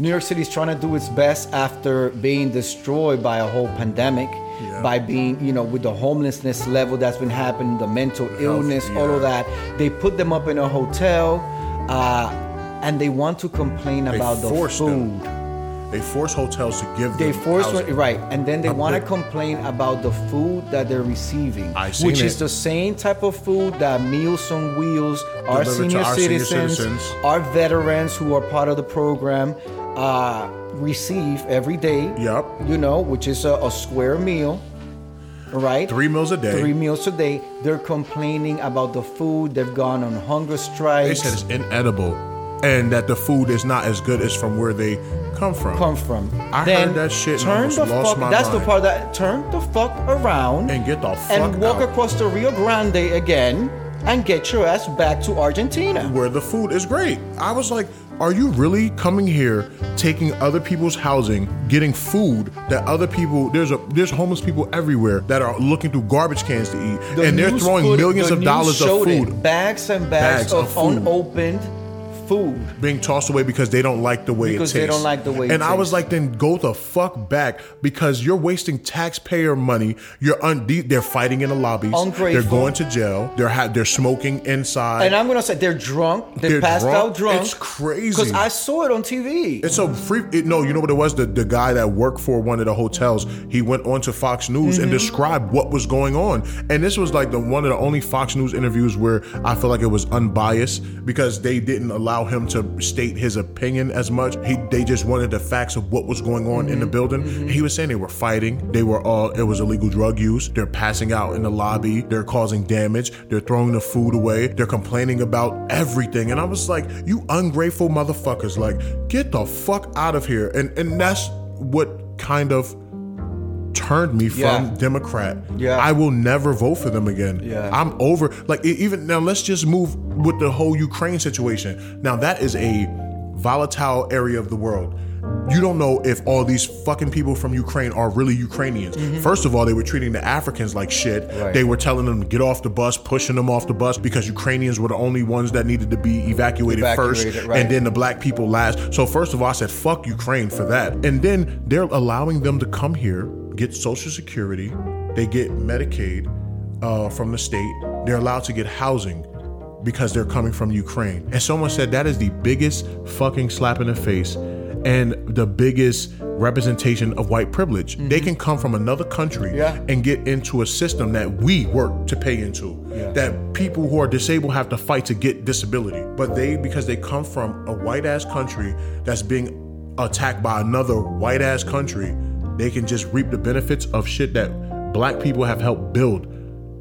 new york City is trying to do its best after being destroyed by a whole pandemic Yeah. by being you know with the homelessness level that's been happening the mental illness all of that they put them up in a hotel uh, and they want to complain They about the food. them. They force hotels to give They them force housing. right, and then they want to complain about the food that they're receiving, which it. is the same type of food that Meals on Wheels, our senior, our senior citizens, citizens. our veterans who are part of the program, uh, receive every day. Yep. You know, which is a, a square meal. Right, Three meals a day. Three meals a day. They're complaining about the food. They've gone on hunger strikes. They said it's inedible, and that the food is not as good as from where they come from. come from. I then heard that shit Turn the fuck. that's the part that turn the fuck around and get the fuck and walk out. across the Rio Grande again and get your ass back to Argentina. where the food is great. I was like, are you really coming here, taking other people's housing, getting food that other people? There's a there's homeless people everywhere that are looking through garbage cans to eat, The and they're throwing put- millions the of dollars of showed it. food bags and bags, Bags of, of food. unopened food. being tossed away because they don't like the way Because it they don't like the way it And I was like, then go the fuck back because you're wasting taxpayer money. You're un- they're fighting in the lobbies. Ungrateful. They're going to jail. They're ha- they're smoking inside. And I'm gonna say they're drunk. They're, They're passed drunk? out drunk. It's crazy. Because I saw it on TV. It's a free. It, no, you know what it was? The the guy that worked for one of the hotels. He went on to Fox News Mm-hmm. and described what was going on. And this was like the one of the only Fox News interviews where I feel like it was unbiased because they didn't allow him to state his opinion as much. He they just wanted the facts of what was going on in the Mm-hmm. building. He was saying they were fighting. They were all. It was illegal drug use. They're passing out in the lobby. They're causing damage. They're throwing the food away. They're complaining about everything. And I was like, you ungrateful motherfuckers! Like, get the fuck out of here. And and that's what kind of turned me from Yeah. Democrat. Yeah. I will never vote for them again. Yeah. I'm over like even now let's just move with the whole Ukraine situation. Now that is a volatile area of the world. You don't know if all these fucking people from Ukraine are really Ukrainians. First of all, they were treating the Africans like shit. Mm-hmm. Right. They were telling them to get off the bus, pushing them off the bus because Ukrainians were the only ones that needed to be evacuated, first, right. and then the black people last. So first of all, I said fuck Ukraine for that, and then they're allowing them to come here, get Social Security, they get Medicaid uh, from the state. They're allowed to get housing because they're coming from Ukraine. And someone said that is the biggest fucking slap in the face. and the biggest representation of white privilege. They can come from another country Yeah. and get into a system that we work to pay into. Yeah. That people who are disabled have to fight to get disability. But they, because they come from a white ass country that's being attacked by another white ass country, they can just reap the benefits of shit that black people have helped build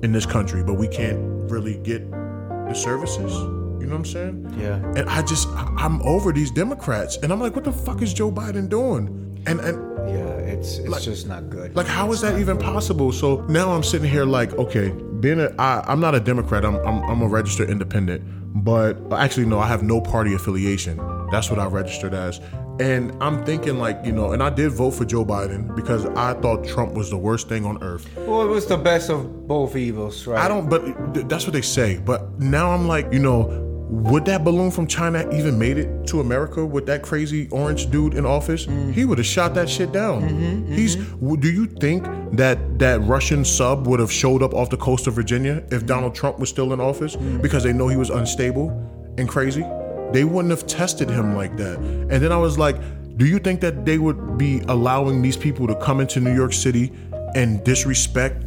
in this country, but we can't really get the services. You know what I'm saying? Yeah. And I just, I'm over these Democrats, and I'm like, what the fuck is Joe Biden doing? And and Yeah, it's it's Like- just not good. like, how is that even possible? So now I'm sitting here like, okay, being a, I, I'm not a Democrat. I'm, I'm, I'm a registered independent. But actually, no, I have no party affiliation. That's what I registered as. And I'm thinking like, you know, and I did vote for Joe Biden because I thought Trump was the worst thing on earth. well, it was the best of both evils, right? I don't, but th- that's what they say. But now I'm like, you know, would that balloon from China even made it to America with that crazy orange dude in office? Mm-hmm. He would have shot that shit down. Mm-hmm, mm-hmm. He's. Do you think that that Russian sub would have showed up off the coast of Virginia if Donald Trump was still in office because they know he was unstable and crazy? They wouldn't have tested him like that. And then I was like, do you think that they would be allowing these people to come into New York City and disrespect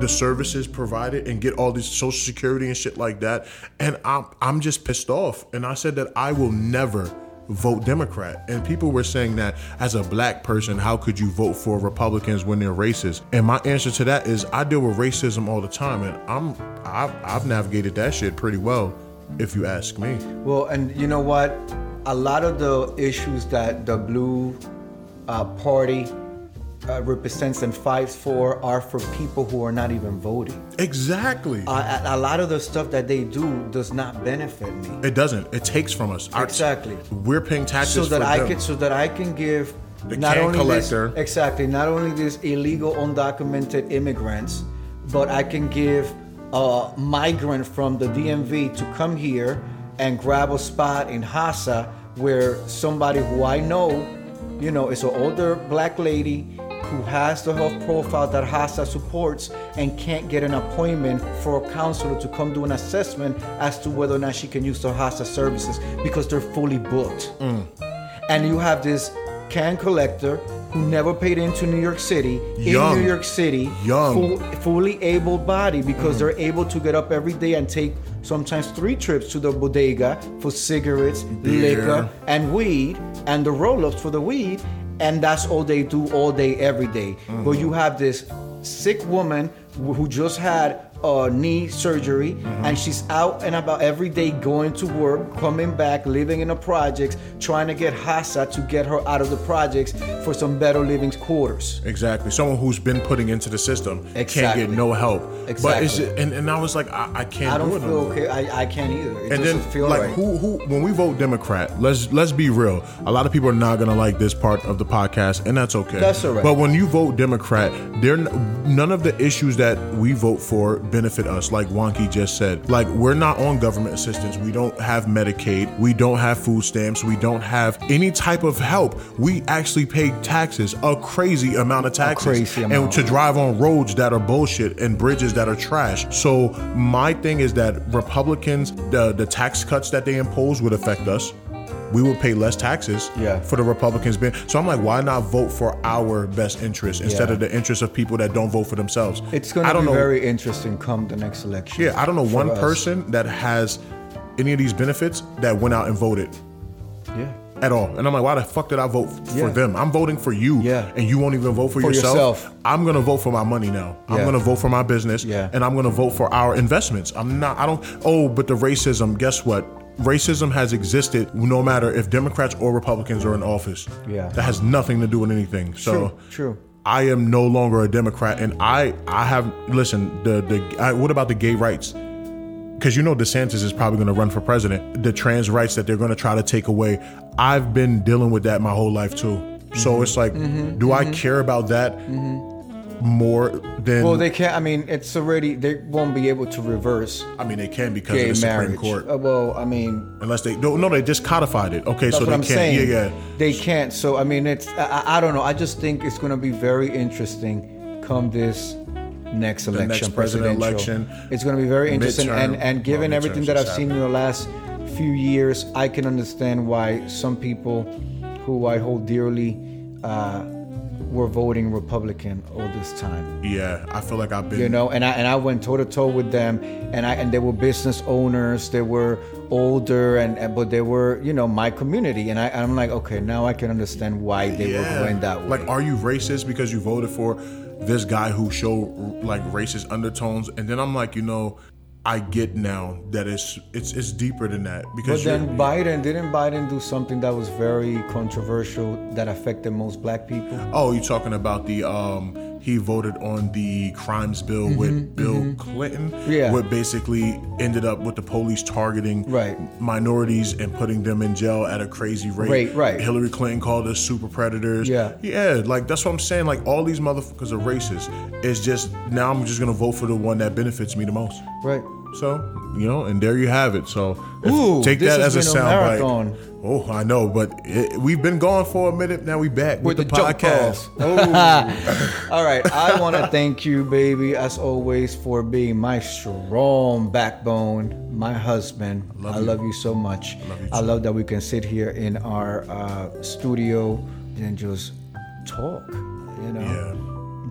the services provided and get all this social security and shit like that? And I'm I'm just pissed off. And I said that I will never vote Democrat. And people were saying that as a black person how could you vote for Republicans when they're racist? And my answer to that is I deal with racism all the time. And I'm I've, I've navigated that shit pretty well if you ask me Well, and you know what? A lot of the issues that the blue uh, party uh, represents and fights for are for people who are not even voting. exactly Uh, a, a lot of the stuff that they do does not benefit me. it doesn't it takes from us Our- Exactly. we're paying taxes so that I them. can so that I can give The not only collector. this exactly not only these illegal undocumented immigrants, but I can give a migrant from the DMV to come here and grab a spot in HASA where somebody who I know, you know, is an older black lady who has the health profile that HASA supports and can't get an appointment for a counselor to come do an assessment as to whether or not she can use the HASA services because they're fully booked. Mm. And you have this can collector who never paid into New York City Young. in New York City, Young. full, fully able body because mm-hmm. they're able to get up every day and take sometimes three trips to the bodega for cigarettes, Beer. liquor, and weed, and the roll-ups for the weed, and that's all they do all day, every day. But mm-hmm. you have this sick woman who just had a knee surgery, uh-huh. and she's out and about every day going to work, coming back, living in the projects, trying to get HASA to get her out of the projects for some better living quarters. Exactly. Someone who's been putting into the system can't get no help. Exactly. But it's Exactly. and, and I was like, I, I can't I do don't it feel okay. I, I can't either. It And doesn't then, feel like, right. who who when we vote Democrat, let's let's be real. A lot of people are not gonna like this part of the podcast, and that's okay. That's all right. But when you vote Democrat, there none of the issues that we vote for benefit us. Like Wonky just said, like we're not on government assistance. We don't have Medicaid. We don't have food stamps. We don't have any type of help. We actually pay taxes, a crazy amount of taxes, crazy and to drive on roads that are bullshit and bridges that are trash. So my thing is that Republicans, the the tax cuts that they impose would affect us. We would pay less taxes Yeah. for the Republicans. Being, so I'm like, why not vote for our best interest instead Yeah. of the interest of people that don't vote for themselves? it's going I to don't be know. very interesting come the next election. yeah, I don't know one us. person that has any of these benefits that went out and voted Yeah. at all. And I'm like, why the fuck did I vote for Yeah. them? I'm voting for you. Yeah. And you won't even vote for, For yourself. yourself. I'm gonna vote for my money now. I'm gonna vote for my business. Yeah. And I'm gonna vote for our investments. I'm not I don't oh, but the racism, guess what? Racism has existed no matter if Democrats or Republicans are in office. Yeah. That has nothing to do with anything. So True, true. I am no longer a Democrat, and I I have listen the the I, what about the gay rights? Because you know DeSantis is probably going to run for president. The trans rights that they're going to try to take away. I've been dealing with that my whole life too. Mm-hmm. So it's like, mm-hmm. do I mm-hmm. care about that mm-hmm. More than? Well, they can't. I mean, it's already. They won't be able to reverse I mean, they can because of the marriage. Supreme Court. Uh, well, I mean, Unless they no, no, they just codified it. Okay, so they can't. saying. Yeah, yeah. They can't. So I mean, it's. I, I- don't know. I just think it's going to be very interesting come this next election, next president election, It's going to be very interesting, and midterm- and given well, everything that I've just seen in the last few years, I can understand why some people who I hold dearly uh, were voting Republican all this time. Yeah, I feel like I've been. You know, and I and I went toe to toe with them, and I and they were business owners. They were older, and, and but they were you know my community, and I and I'm like, okay, now I can understand why they were going that way. Like, are you racist because you voted for this guy who showed like racist undertones? And then I'm like, you know, I get now that it's it's it's deeper than that because. But then Biden didn't Biden do something that was very controversial that affected most black people? oh, you're talking about the um he voted on the crimes bill with Bill Clinton, Mm-hmm, Yeah. what basically ended up with the police targeting Right. minorities and putting them in jail at a crazy rate. Right, right. Hillary Clinton called us super predators. Yeah. yeah, like that's what I'm saying. Like all these motherfuckers are racist. It's just now I'm just gonna vote for the one that benefits me the most. Right. So you know, and there you have it. So Ooh, take that as a been a sound bite. Oh, I know, but it, we've been gone for a minute. Now we back with, With the, the podcast. calls. [LAUGHS] All right. I want to thank you, baby, as always, for being my strong backbone, my husband. Love I you. love you so much. Love you I love that we can sit here in our uh, studio and just talk, you know. Yeah.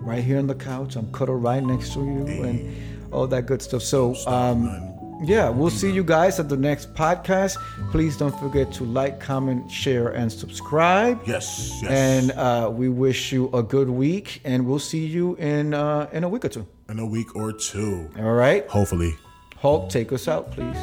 Right here on the couch. I'm cuddled right next to you and all that good stuff. So, um, yeah, we'll see you guys at the next podcast. Please don't forget to like, comment, share, and subscribe. Yes, yes. And uh, we wish you a good week, and we'll see you in uh, in a week or two. in a week or two, All right, hopefully. Hulk, take us out, please.